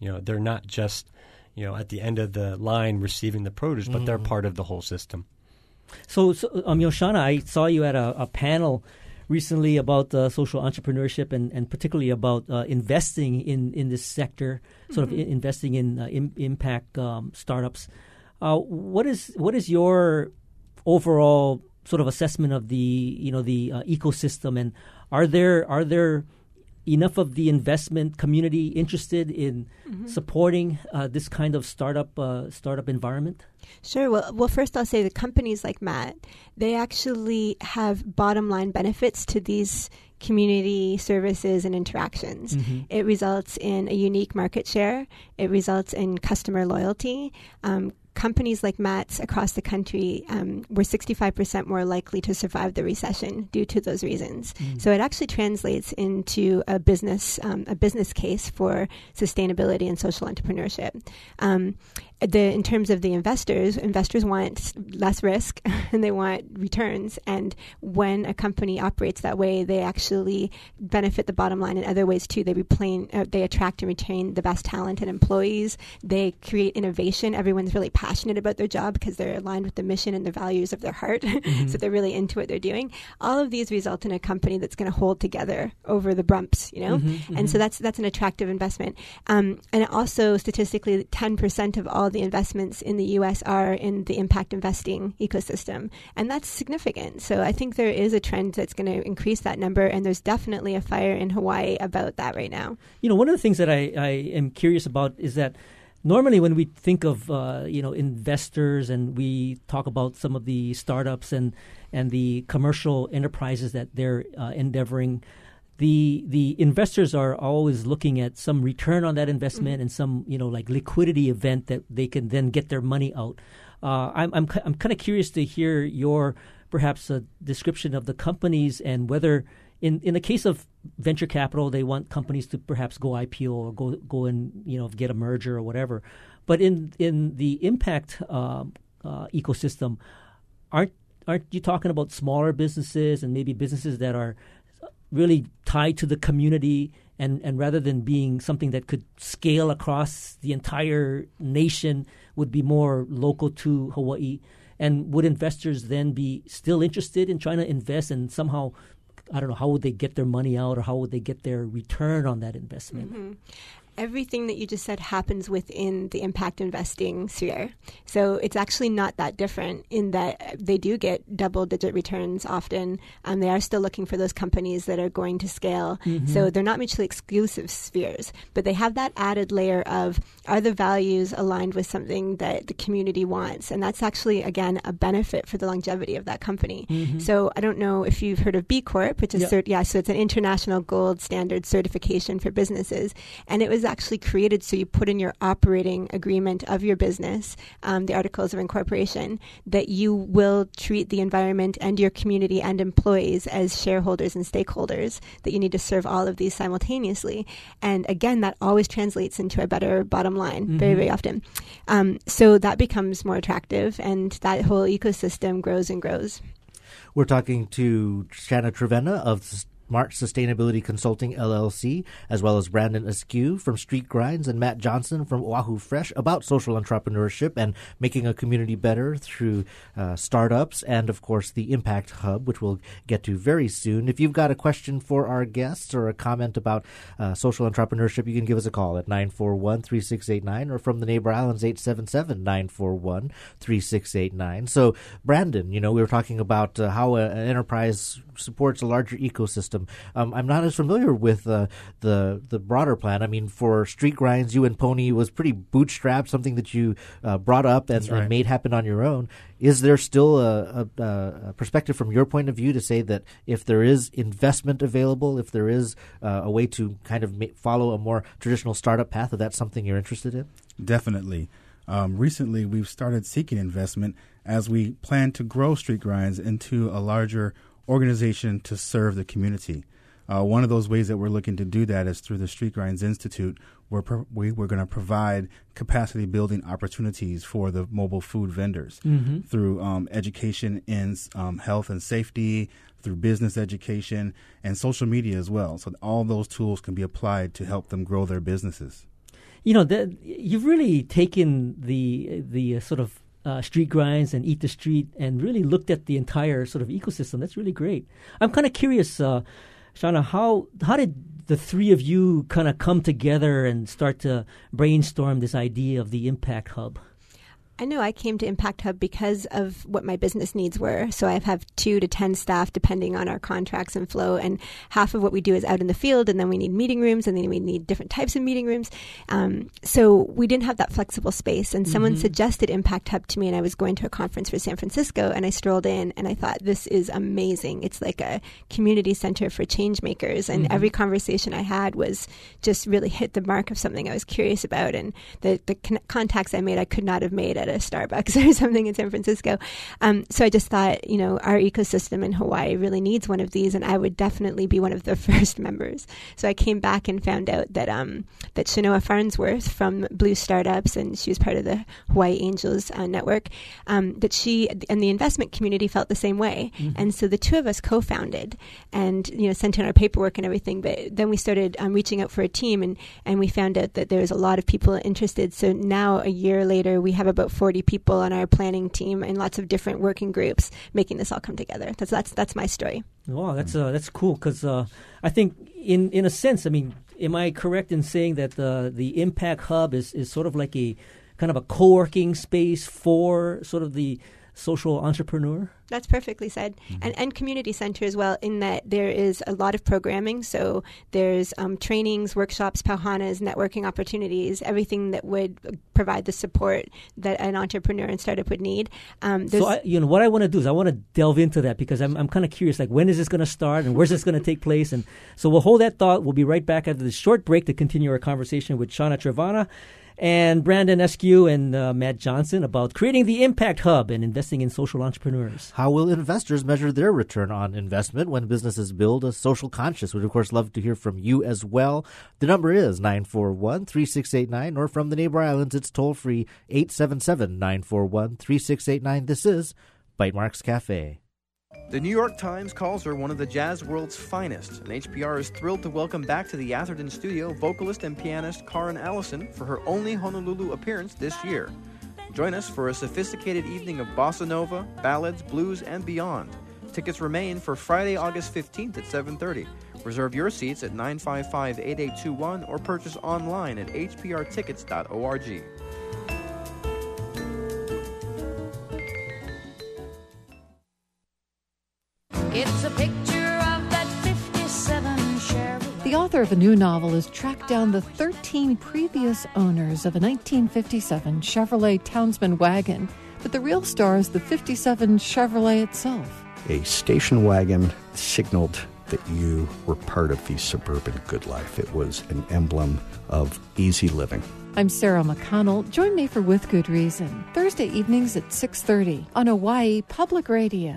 you know, they're not just, you know, at the end of the line receiving the produce, but mm-hmm. they're part of the whole system. So, so um, Yoshana, I saw you at a, a panel recently about uh, social entrepreneurship and, and particularly about uh, investing in, in this sector, sort mm-hmm. of I- investing in uh, Im- impact um, startups. Uh, what is what is your overall sort of assessment of the you know the uh, ecosystem and are there are there enough of the investment community interested in mm-hmm. supporting uh, this kind of startup uh, startup environment? Sure. Well, well, first I'll say the companies like Matt, they actually have bottom line benefits to these community services and interactions. Mm-hmm. It results in a unique market share. It results in customer loyalty. Um, companies like Matt's across the country um, were 65% more likely to survive the recession due to those reasons. Mm. So it actually translates into a business um, a business case for sustainability and social entrepreneurship. Um, the in terms of the investors, investors want less risk and they want returns. And when a company operates that way, they actually benefit the bottom line in other ways too. They retain, uh, they attract and retain the best talented employees. They create innovation. Everyone's really passionate about their job because they're aligned with the mission and the values of their heart. Mm-hmm. so they're really into what they're doing. All of these result in a company that's going to hold together over the bumps, you know. Mm-hmm, and so mm-hmm. that's that's an attractive investment. Um, and also statistically, ten percent of all the investments in the U.S. are in the impact investing ecosystem, and that's significant. So I think there is a trend that's going to increase that number, and there's definitely a fire in Hawaii about that right now. You know, one of the things that I, I am curious about is that normally when we think of uh, you know investors and we talk about some of the startups and and the commercial enterprises that they're uh, endeavoring the the investors are always looking at some return on that investment Mm-hmm. and some you know like liquidity event that they can then get their money out. Uh, I'm I'm I'm kind of curious to hear your perhaps a description of the companies and whether in in the case of venture capital they want companies to perhaps go IPO or go go and you know get a merger or whatever, but in in the impact um, uh, ecosystem, aren't aren't you talking about smaller businesses and maybe businesses that are really tied to the community and, and rather than being something that could scale across the entire nation would be more local to Hawaii? And would investors then be still interested in trying to invest and somehow I don't know how would they get their money out or how would they get their return on that investment Mm-hmm. Everything that you just said happens within the impact investing sphere. So it's actually not that different in that they do get double digit returns often. Um, they are still looking for those companies that are going to scale. So they're not mutually exclusive spheres, but they have that added layer of are the values aligned with something that the community wants? And that's actually, again, a benefit for the longevity of that company. So I don't know if you've heard of B Corp, which is Yeah. cert- yeah, so it's an international gold standard certification for businesses, and it was actually created so you put in your operating agreement of your business, um, the articles of incorporation, that you will treat the environment and your community and employees as shareholders and stakeholders. That you need to serve all of these simultaneously, and again, that always translates into a better bottom line very very often. Um, so that becomes more attractive, and that whole ecosystem grows and grows. We're talking to Shanah Trevenna of Smart Sustainability Consulting LLC, as well as Brandon Askew from Street Grinds and Matt Johnson from Oahu Fresh about social entrepreneurship and making a community better through uh, startups and, of course, the Impact Hub, which we'll get to very soon. If you've got a question for our guests or a comment about uh, social entrepreneurship, you can give us a call at 941 3689 or from the Neighbor Islands 877 941 3689. So, Brandon, you know, we were talking about uh, how an enterprise supports a larger ecosystem. Um, I'm not as familiar with uh, the the broader plan. I mean, for Street Grinds, you and Poni was pretty bootstrapped, something that you uh, brought up and, right. and made happen on your own. Is there still a, a, a perspective from your point of view to say that if there is investment available, if there is uh, a way to kind of ma- follow a more traditional startup path, that that's something you're interested in? Definitely. Um, recently, we've started seeking investment as we plan to grow Street Grinds into a larger organization to serve the community. Uh, one of those ways that we're looking to do that is through the Street Grinds Institute, where pro- we, we're going to provide capacity building opportunities for the mobile food vendors through um, education in um, health and safety, through business education, and social media as well. So all those tools can be applied to help them grow their businesses. you know that you've really taken the the uh, sort of uh, street grinds and eat the street and really looked at the entire sort of ecosystem. That's really great. I'm kind of curious, uh, Shanah, how how did the three of you kind of come together and start to brainstorm this idea of the impact hub? I know I came to Impact Hub because of what my business needs were. So I have two to 10 staff depending on our contracts and flow. And half of what we do is out in the field. And then we need meeting rooms and then we need different types of meeting rooms. Um, so we didn't have that flexible space. And someone suggested Impact Hub to me. And I was going to a conference for San Francisco and I strolled in and I thought, this is amazing. It's like a community center for change makers. And every conversation I had was just really hit the mark of something I was curious about. And the, the con- contacts I made, I could not have made at a Starbucks or something in San Francisco. Um, so I just thought, you know, our ecosystem in Hawaii really needs one of these, and I would definitely be one of the first members. So I came back and found out that um, that Chenoa Farnsworth from Blue Startups, and she was part of the Hawaii Angels uh, network, um, that she and the investment community felt the same way, and so the two of us co-founded and you know sent in our paperwork and everything. But then we started um, reaching out for a team, and and we found out that there was a lot of people interested. So now a year later, we have about 40 people on our planning team and lots of different working groups making this all come together. That's that's that's my story. Wow, that's uh, that's cool because uh, I think in in a sense, I mean, am I correct in saying that the the Impact Hub is is sort of like a kind of a co-working space for sort of the social entrepreneur? That's perfectly said. Mm-hmm. And, and community center as well, in that there is a lot of programming. So there's um, trainings, workshops, pauhanas, networking opportunities, everything that would provide the support that an entrepreneur and startup would need. Um, so, I, you know, what I want to do is I want to delve into that because I'm, I'm kind of curious, like, when is this going to start and where's this going to take place? And so we'll hold that thought. We'll be right back after this short break to continue our conversation with Shanah Trevenna and Brandon Askew and uh, Matt Johnson about creating the Impact Hub and investing in social entrepreneurs. How will investors measure their return on investment when businesses build a social conscience? We'd, of course, love to hear from you as well. The number is 941 3689, or from the neighbor islands, it's toll free 877 941 3689. This is Bytemarks Cafe. The New York Times calls her one of the jazz world's finest, and HPR is thrilled to welcome back to the Atherton studio vocalist and pianist Karen Allison for her only Honolulu appearance this year. Join us for a sophisticated evening of bossa nova, ballads, blues, and beyond. Tickets remain for Friday, August 15th at 7:30. Reserve your seats at 955-8821 or purchase online at hprtickets.org. The author of a new novel has tracked down the 13 previous owners of a 1957 Chevrolet Townsman wagon, but the real star is the 57 Chevrolet itself. A station wagon signaled that you were part of the suburban good life. It was an emblem of easy living. I'm Sarah McConnell. Join me for With Good Reason, Thursday evenings at 6:30 on Hawaii Public Radio.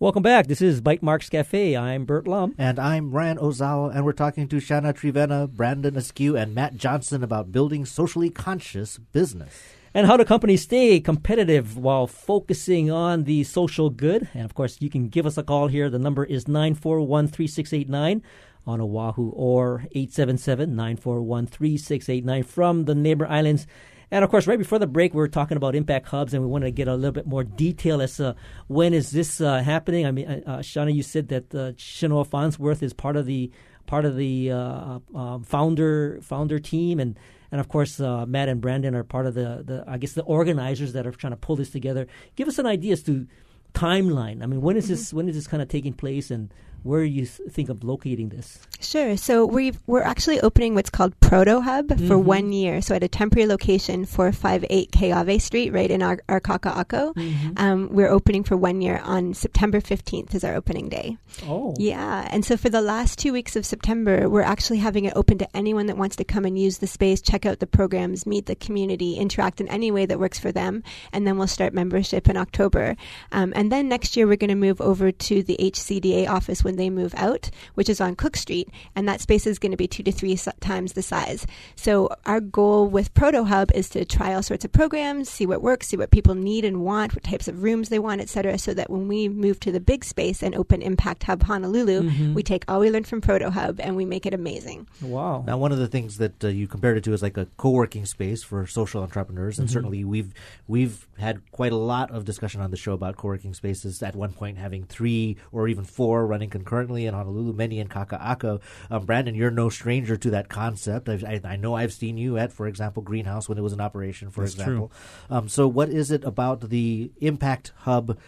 Welcome back. This is Bytemarks Cafe. I'm Burt Lum. And I'm Ryan Ozawa, and we're talking to Shanah Trevenna, Brandon Askew, and Matt Johnson about building socially conscious business. And how do companies stay competitive while focusing on the social good? And of course, you can give us a call here. The number is 941 3689 on Oahu or 877 941 3689 from the neighbor islands. And of course, right before the break, we were talking about impact hubs, and we wanted to get a little bit more detail as to when is this uh, happening. I mean, uh, Shanah, you said that uh, Chenoa Farnsworth is part of the part of the uh, uh, founder founder team, and and of course, uh, Matt and Brandon are part of the, the I guess the organizers that are trying to pull this together. Give us an idea as to timeline. I mean, when is Mm-hmm. this when is this kind of taking place, and where do you think of locating this? Sure. So we we're actually opening what's called Proto Hub for Mhm. one year. So at a temporary location, 458 Keawe Street, right in our, our Kaka'ako. Mm-hmm. Um, we're opening for one year on September 15th is our opening day. Oh. Yeah. And so for the last two weeks of September, we're actually having it open to anyone that wants to come and use the space, check out the programs, meet the community, interact in any way that works for them. And then we'll start membership in October. Um, and then next year, we're going to move over to the HCDA office when they move out, which is on Cook Street. And that space is going to be two to three times the size. So our goal with Proto Hub is to try all sorts of programs, see what works, see what people need and want, what types of rooms they want, et cetera, so that when we move to the big space and open Impact Hub Honolulu, Mhm. we take all we learned from Proto Hub and we make it amazing. Wow. Now, one of the things that uh, you compared it to is like a co-working space for social entrepreneurs, and Mhm. certainly we've we've had quite a lot of discussion on the show about co-working spaces. At one point, having three or even four running concurrently in Honolulu, many in Kaka'ako. Um, Brandon, you're no stranger to that concept. I've, I, I know I've seen you at, for example, Greenhouse when it was in operation. For That's example, um, so what is it about the Impact Hub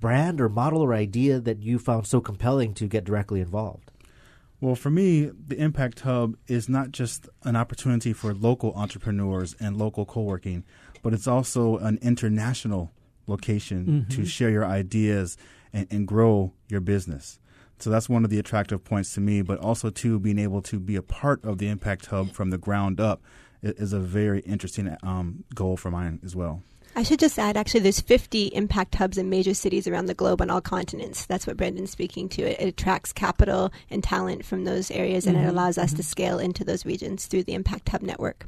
brand or model or idea that you found so compelling to get directly involved? Well, for me, the Impact Hub is not just an opportunity for local entrepreneurs and local co working, but it's also an international location to Mhm. share your ideas and, and grow your business. So that's one of the attractive points to me, but also, too, being able to be a part of the Impact Hub from the ground up i- is a very interesting um, goal for mine as well. I should just add, actually, there's 50 impact hubs in major cities around the globe on all continents. That's what Brandon's speaking to. It, it attracts capital and talent from those areas, and Mhm, it allows us to scale into those regions through the Impact Hub network.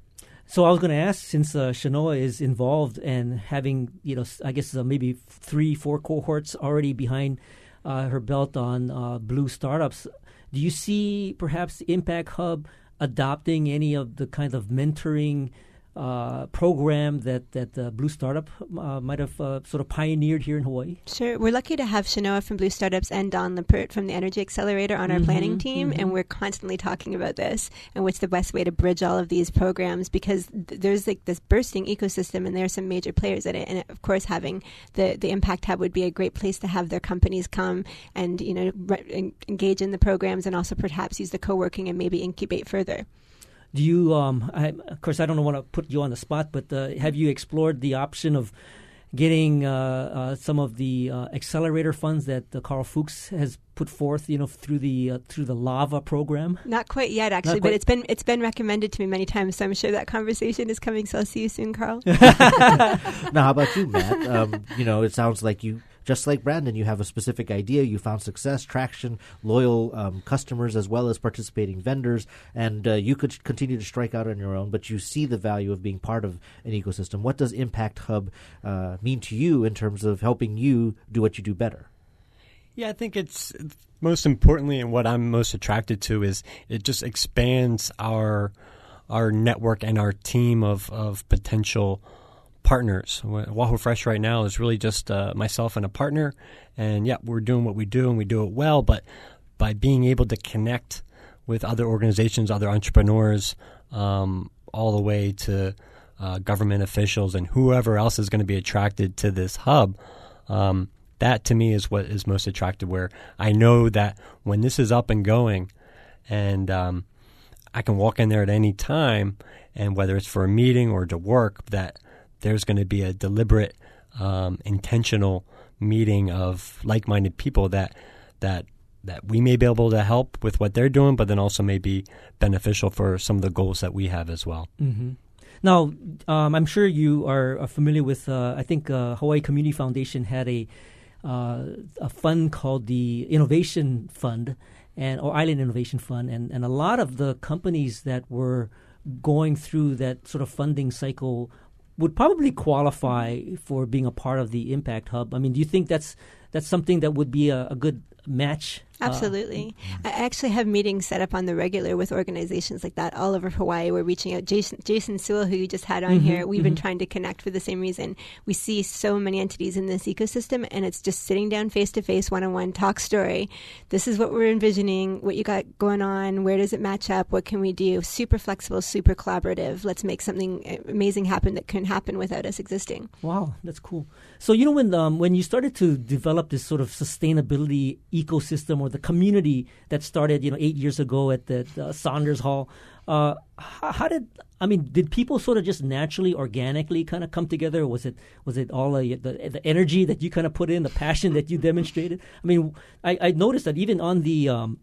So I was going to ask, since uh, Chenoa is involved and having, you know, I guess uh, maybe three, four cohorts already behind uh, her belt on uh, blue startups, do you see perhaps Impact Hub adopting any of the kind of mentoring uh, program that that uh, Blue Startup uh, might have uh, sort of pioneered here in Hawaii? Sure. We're lucky to have Chenoa from Blue Startups and Dawn Lippert from the Energy Excelerator on our Mhm, planning team, mhm. and we're constantly talking about this and what's the best way to bridge all of these programs because th- there's like this bursting ecosystem and there are some major players in it. And of course, having the the Impact Hub would be a great place to have their companies come and you know re- engage in the programs and also perhaps use the co-working and maybe incubate further. Do you, um, I, of course, I don't want to put you on the spot, but uh, have you explored the option of getting uh, uh, some of the uh, accelerator funds that uh, Carl Fuchs has put forth, you know, through the uh, through the Lava program? Not quite yet, actually, quite- but it's been it's been recommended to me many times, so I'm sure that conversation is coming. So I'll see you soon, Carl. now, how about you, Matt? Um, you know, it sounds like you, just like Brandon, you have a specific idea. You found success, traction, loyal um, customers, as well as participating vendors, and uh, you could continue to strike out on your own. But you see the value of being part of an ecosystem. What does Impact Hub uh, mean to you in terms of helping you do what you do better? Yeah, I think it's most importantly, and what I'm most attracted to is it just expands our our network and our team of of potential partners. Oahu Fresh right now is really just uh, myself and a partner, and yeah, we're doing what we do and we do it well. But by being able to connect with other organizations, other entrepreneurs, um, all the way to uh, government officials and whoever else is going to be attracted to this hub. Um, that to me is what is most attractive. Where I know that when this is up and going, and um, I can walk in there at any time, and whether it's for a meeting or to work, that there's going to be a deliberate, um, intentional meeting of like-minded people that that that we may be able to help with what they're doing, but then also may be beneficial for some of the goals that we have as well. Mm-hmm. Now, um, I'm sure you are uh, familiar with. Uh, I think uh, Hawaii Community Foundation had a uh, a fund called the Innovation Fund, and or Island Innovation Fund, and and a lot of the companies that were going through that sort of funding cycle would probably qualify for being a part of the Impact Hub. I mean, do you think that's that's something that would be a, a good match? Uh, Absolutely. I actually have meetings set up on the regular with organizations like that all over Hawaii. We're reaching out. Jason, Jason Sewell, who you just had on Mhm, here, we've been mhm. trying to connect for the same reason. We see so many entities in this ecosystem, and it's just sitting down face to face, one on one, talk story. This is what we're envisioning, what you got going on, where does it match up, what can we do? Super flexible, super collaborative. Let's make something amazing happen that couldn't happen without us existing. Wow, that's cool. So you know when um, when you started to develop this sort of sustainability ecosystem or the community that started you know eight years ago at the uh, Saunders Hall, uh, how, how did I mean did people sort of just naturally, organically kind of come together? Was it was it all uh, the the energy that you kind of put in, the passion that you demonstrated? I mean, I, I noticed that even on the um,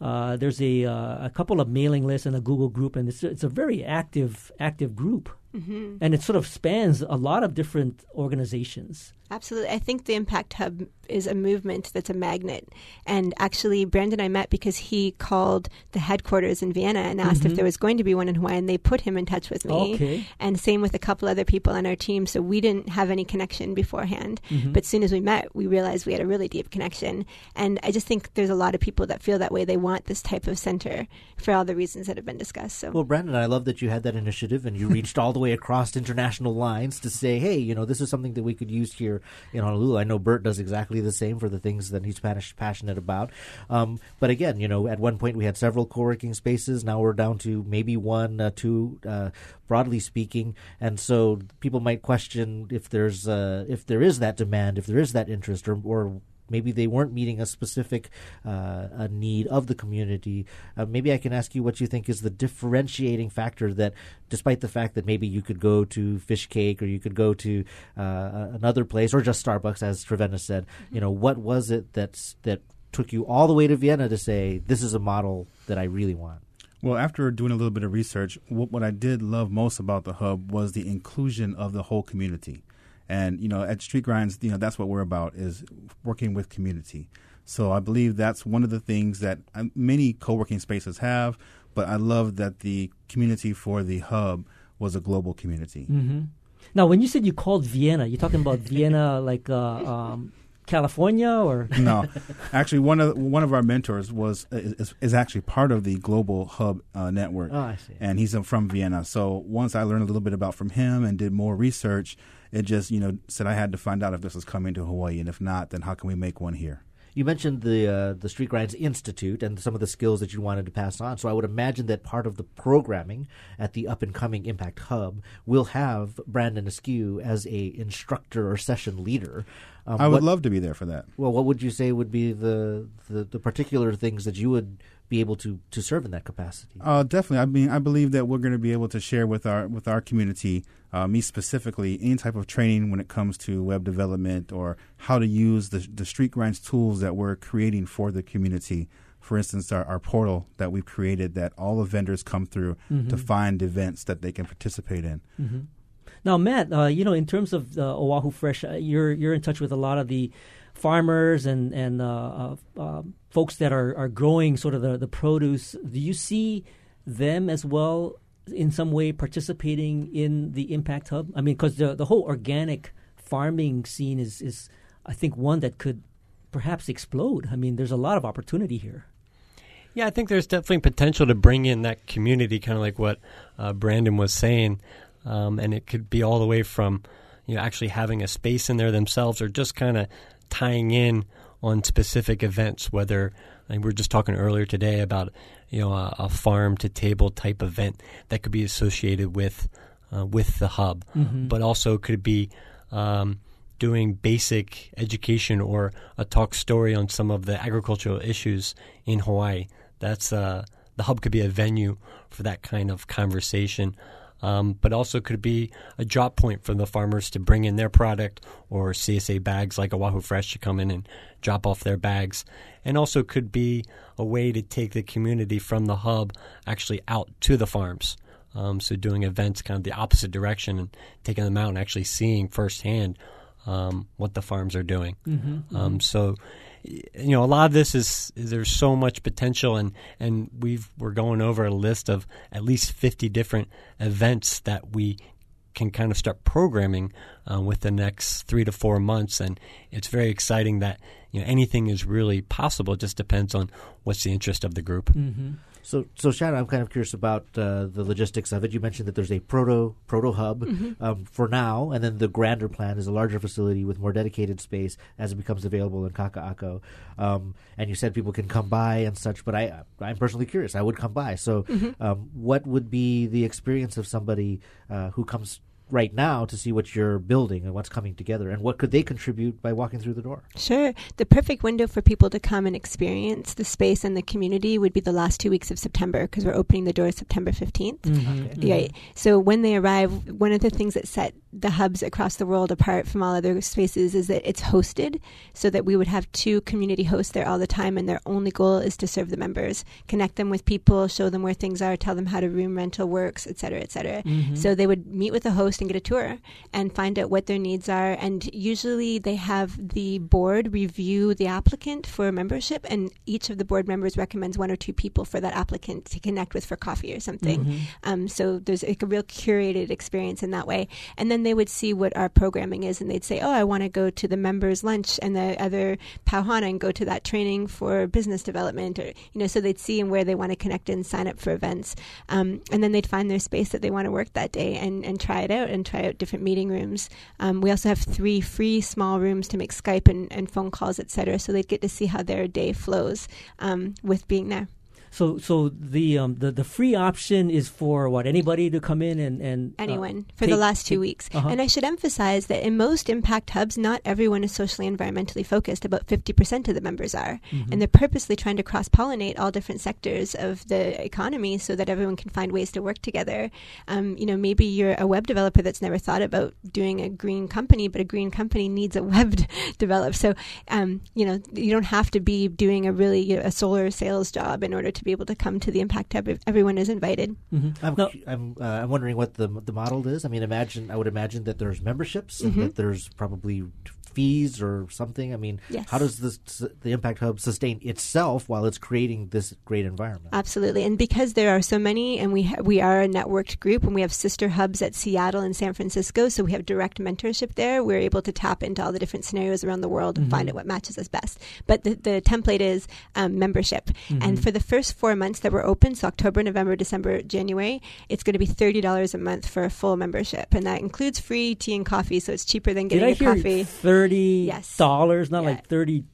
uh, there's a uh, a couple of mailing lists and a Google group, and it's it's a very active active group, Mhm. and it sort of spans a lot of different organizations. Absolutely. I think the Impact Hub is a movement that's a magnet. And actually, Brandon and I met because he called the headquarters in Vienna and asked Mhm. if there was going to be one in Hawaii, and they put him in touch with me. Okay. And same with a couple other people on our team. So we didn't have any connection beforehand. Mhm. But as soon as we met, we realized we had a really deep connection. And I just think there's a lot of people that feel that way. They want this type of center for all the reasons that have been discussed. So Well, Brandon, I love that you had that initiative and you reached all the way across international lines to say, hey, you know, this is something that we could use here in Honolulu. I know Burt does exactly the same for the things that he's pas- passionate about. Um, but again, you know, at one point we had several co working spaces. Now we're down to maybe one, uh, two, uh, broadly speaking. And so people might question if there's uh, if there is that demand, if there is that interest, or, or maybe they weren't meeting a specific uh, a need of the community. Uh, maybe I can ask you what you think is the differentiating factor that, despite the fact that maybe you could go to Fish Cake or you could go to uh, another place or just Starbucks, as Trevenna said, you know, what was it that's that took you all the way to Vienna to say this is a model that I really want? Well, after doing a little bit of research, what, what I did love most about the hub was the inclusion of the whole community. And you know, at Street Grinds, you know, that's what we're about is working with community. So I believe that's one of the things that uh, many co-working spaces have. But I love that the community for the hub was a global community. hmm Now, when you said you called Vienna, you're talking about Vienna, like uh, um, California or no, actually one of one of our mentors was is, is actually part of the Global Hub uh, network. Oh, I see. And he's uh, from Vienna. So once I learned a little bit about from him and did more research, it just you know said I had to find out if this was coming to Hawaii, and if not, then how can we make one here? You mentioned the uh, the Street Grinds Institute and some of the skills that you wanted to pass on. So I would imagine that part of the programming at the up and coming Impact Hub will have Brandon Askew as a instructor or session leader. Um, I would what- love to be there for that. Well, what would you say would be the, the, the particular things that you would be able to, to serve in that capacity? Uh, definitely. I mean, I believe that we're going to be able to share with our with our community, uh, me specifically, any type of training when it comes to web development or how to use the the street grinds tools that we're creating for the community. For instance, our, our portal that we've created that all the vendors come through Mhm. to find events that they can participate in. hmm Now, Matt, uh, you know, in terms of uh, Oahu Fresh, uh, you're you're in touch with a lot of the farmers and and uh, uh, um, folks that are, are growing sort of the, the produce. Do you see them as well in some way participating in the Impact Hub? I mean, because the the whole organic farming scene is is I think one that could perhaps explode. I mean, there's a lot of opportunity here. Yeah, I think there's definitely potential to bring in that community, kind of like what uh, Brandon was saying, um, and it could be all the way from you know actually having a space in there themselves, or just kind of tying in on specific events. Whether we were just talking earlier today about you know a, a farm to table type event that could be associated with uh, with the hub, Mhm. but also could be um, doing basic education or a talk story on some of the agricultural issues in Hawaii. That's uh, the hub could be a venue for that kind of conversation. Um, but also could be a drop point for the farmers to bring in their product or CSA bags like Oahu Fresh to come in and drop off their bags. And also could be a way to take the community from the hub actually out to the farms. Um, so doing events kind of the opposite direction and taking them out and actually seeing firsthand um, what the farms are doing. Mhm, Um, mhm. so, you know, a lot of this is, is there's so much potential, and and we've we're going over a list of at least fifty different events that we can kind of start programming uh, with the next three to four months, and it's very exciting that you know anything is really possible. It just depends on what's the interest of the group. Mm-hmm. So, so Shannon, I'm kind of curious about uh, the logistics of it. You mentioned that there's a proto proto hub Mhm. um, for now, and then the grander plan is a larger facility with more dedicated space as it becomes available in Kaka'ako. Um, and you said people can come by and such, but I I'm personally curious. I would come by. So, Mhm. um, what would be the experience of somebody uh, who comes right now to see what you're building and what's coming together, and what could they contribute by walking through the door? Sure. The perfect window for people to come and experience the space and the community would be the last two weeks of September because we're opening the doors September 15th. Mhm, Okay. Right. So when they arrive, one of the things that set the hubs across the world apart from all other spaces is that it's hosted so that we would have two community hosts there all the time and their only goal is to serve the members, connect them with people, show them where things are, tell them how to room rental works, et cetera, et cetera. Mhm. So they would meet with a host and get a tour and find out what their needs are. And usually they have the board review the applicant for membership, and each of the board members recommends one or two people for that applicant to connect with for coffee or something. Mhm. Um, so there's like a real curated experience in that way. And then they would see what our programming is, and they'd say, "Oh, I want to go to the members' lunch and the other pauhana and go to that training for business development." Or you know, so they'd see and where they want to connect and sign up for events. Um, and then they'd find their space that they want to work that day and, and try it out and try out different meeting rooms. Um, we also have three free small rooms to make Skype and, and phone calls, etc. So they'd get to see how their day flows um, with being there. So, so the um, the the free option is for what anybody to come in and and uh, anyone for the last two take- weeks. Uh-huh. And I should emphasize that in most impact hubs, not everyone is socially environmentally focused. About 50% of the members are. Mhm. And they're purposely trying to cross pollinate all different sectors of the economy so that everyone can find ways to work together. Um, you know, maybe you're a web developer that's never thought about doing a green company, but a green company needs a web developed. So, um, you know, you don't have to be doing a really you know, a solar sales job in order to be able to come to the impact hub. if Everyone is invited. I'm I'm, uh, I'm wondering what the the model is. I mean, imagine I would imagine that there's memberships Mhm. and that there's probably fees or something? I mean, Yes. how does this the Impact Hub sustain itself while it's creating this great environment? Absolutely, and because there are so many, and we ha- we are a networked group, and we have sister hubs at Seattle and San Francisco, so we have direct mentorship there. We're able to tap into all the different scenarios around the world and find Mhm. out what matches us best. But the, the template is um, membership, and Mhm. for the first four months that we're open, so October, November, December, January, it's going to be thirty dollars a month for a full membership, and that includes free tea and coffee, so it's cheaper than Did getting I a hear coffee. thirty Yes. dollars? Not like thirty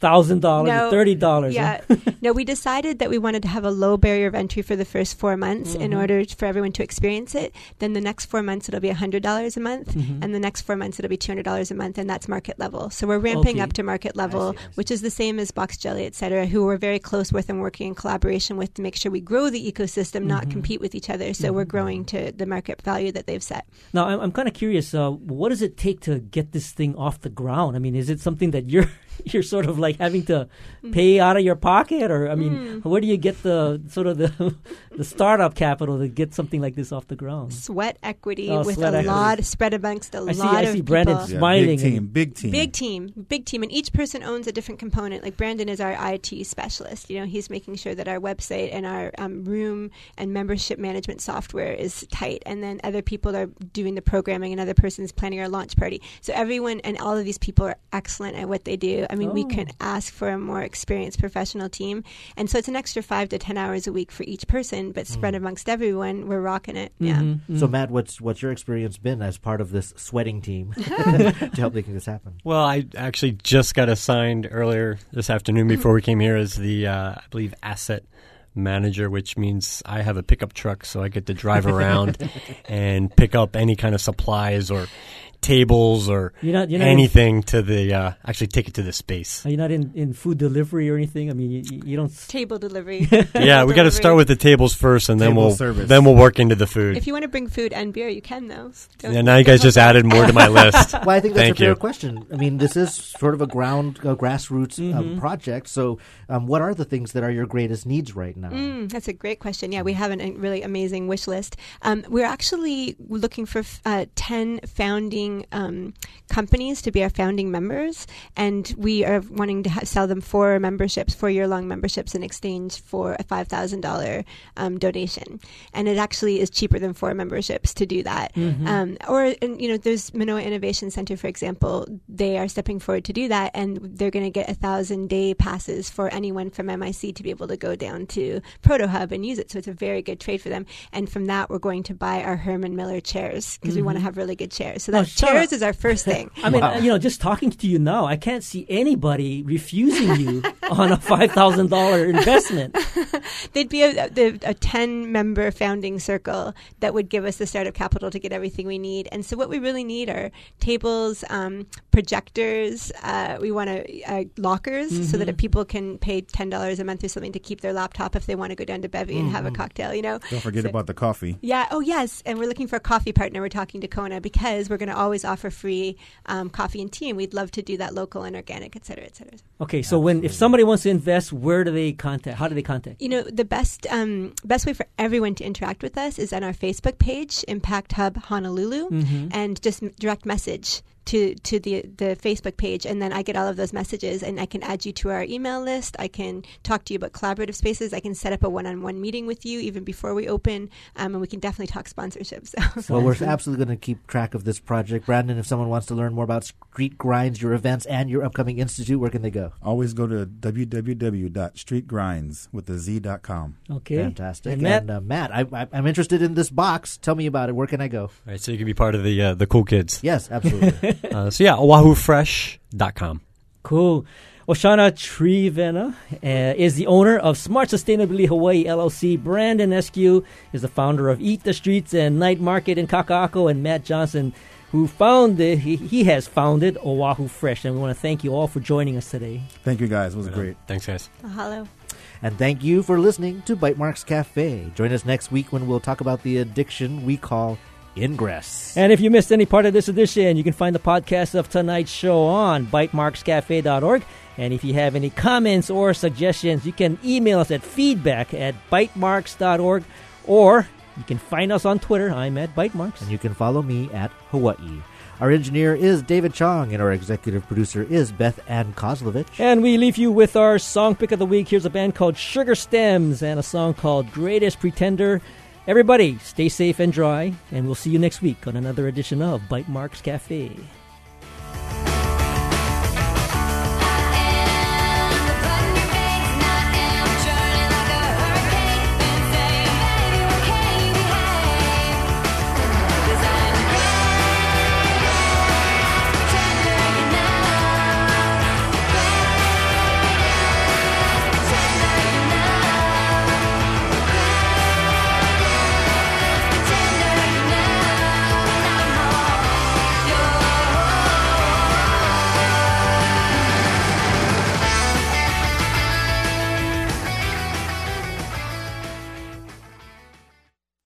thousand dollars, thirty dollars. Yeah. no, we decided that we wanted to have a low barrier of entry for the first four months in Mhm. order for everyone to experience it. Then the next four months it'll be hundred dollars a month, Mhm. and the next four months it'll be two hundred dollars a month, and that's market level. So we're ramping Okay. up to market level, which is the same as Box Jelly, et cetera, who we're very close with and working in collaboration with to make sure we grow the ecosystem, not Mhm. compete with each other. So we're growing to the market value that they've set. Now, I'm, I'm kind of curious. Uh, what does it take to get this thing off the ground? I mean, is it something that you're you're sort of like having to Mm. pay out of your pocket, or I mean, where do you get the sort of the the startup capital to get something like this off the ground? Sweat equity Oh, with sweat a equity. lot spread amongst a I see- lot I of see Brandon people. Yeah, smiling big team, big team. Big team, big team, and each person owns a different component. Like Brandon is our IT specialist. You know, he's making sure that our website and our um, room and membership management software is tight. And then other people are doing the programming, and other person's planning our launch party. So everyone and all of these people are excellent at what they do. I mean, we Oh. can ask for a more experienced professional team, and so it's an extra five to ten hours a week for each person, but spread amongst everyone. We're rocking it. Yeah. Mm-hmm. So, Matt, what's what's your experience been as part of this sweating team to help making this happen? Well, I actually just got assigned earlier this afternoon before we came here as the, uh, I believe, asset manager, which means I have a pickup truck, so I get to drive around and pick up any kind of supplies or tables or You're not- you're not in- anything to the, uh, actually take it to the space. Are you not in, in food delivery or anything? I mean, you, you you don't. Table delivery. yeah, we got to start with the tables first, and then we'll service. then we'll work into the food. If you want to bring food and beer, you can though. Don't- Yeah, now you guys just added more to my list. well, I think that's Thank a fair you. question. I mean, this is sort of a ground, a grassroots um, Mhm. project. So, um, what are the things that are your greatest needs right now? Mm, that's a great question. Yeah, we have a really amazing wish list. Um, we're actually looking for uh, 10 founding um, companies to be our founding members, and we are wanting to ha- sell them four memberships, four year long memberships in exchange for a $5,000 um, donation. And it actually is cheaper than four memberships to do that. Mhm. Um, or, and, you know, there's Manoa Innovation Center, for example, they are stepping forward to do that, and they're going to get a thousand day passes for anyone from MIC to be able to go down to Proto Hub and use it. So it's a very good trade for them. And from that, we're going to buy our Herman Miller chairs because we want to have really good chairs. So Oh, that shut chairs is our first thing. I mean, uh, you know, just talking to you now, I can't see anybody refusing you on a five thousand dollar investment. They'd be a, a, a 10 member founding circle that would give us the startup capital to get everything we need. And so, what we really need are tables, um, projectors. Uh, we want to, uh, lockers so that Mhm. if people can pay $10 a month or something to keep their laptop if they want to go down to Bevy and have a Mhm. cocktail, you know? Don't forget So- about the coffee. Yeah. Oh, yes. And we're looking for a coffee partner. We're talking to Kona because we're going to always offer free um, coffee and tea, and we'd love to do that local and organic, et cetera, et cetera. Okay, so when if somebody wants to invest, where do they contact? How do they contact? You know, the best um, best way for everyone to interact with us is on our Facebook page, Impact Hub Honolulu, Mhm. and just direct message to to the the Facebook page, and then I get all of those messages, and I can add you to our email list. I can talk to you about collaborative spaces. I can set up a one on one meeting with you even before we open, um, and we can definitely talk sponsorships. So. Well, we're absolutely going to keep track of this project. Brandon, if someone wants to learn more about Street Grinds, your events, and your upcoming institute, where can they go? Always go to www.streetgrinds with the z.com. Okay. Fantastic. And Matt? And, uh, Matt, I, I, I'm interested in this box. Tell me about it. Where can I go? All right, so you can be part of the uh, the cool kids. Yes, absolutely. uh, so yeah, oahufresh.com. Cool. Oshana Trevenna uh, is the owner of Smart Sustainability Hawaii LLC. Brandon Askew is the founder of Eat the Streets and Night Market in Kaka'ako, and Matt Johnson, who founded he, he has founded Oahu Fresh. And we want to thank you all for joining us today. Thank you guys. It was great. Thanks, guys. Mahalo. And thank you for listening to Bytemarks Cafe. Join us next week when we'll talk about the addiction we call ingress. And if you missed any part of this edition, you can find the podcast of tonight's show on bytemarkscafe.org. And if you have any comments or suggestions, you can email us at feedback at bytemarks.org or You can find us on Twitter. I'm at Bytemarks. And you can follow me at Hawaii. Our engineer is David Chong, and our executive producer is Beth Ann Kozlovich. And we leave you with our song pick of the week. Here's a band called Sugar Stems and a song called Greatest Pretender. Everybody, stay safe and dry, and we'll see you next week on another edition of Bytemarks Cafe.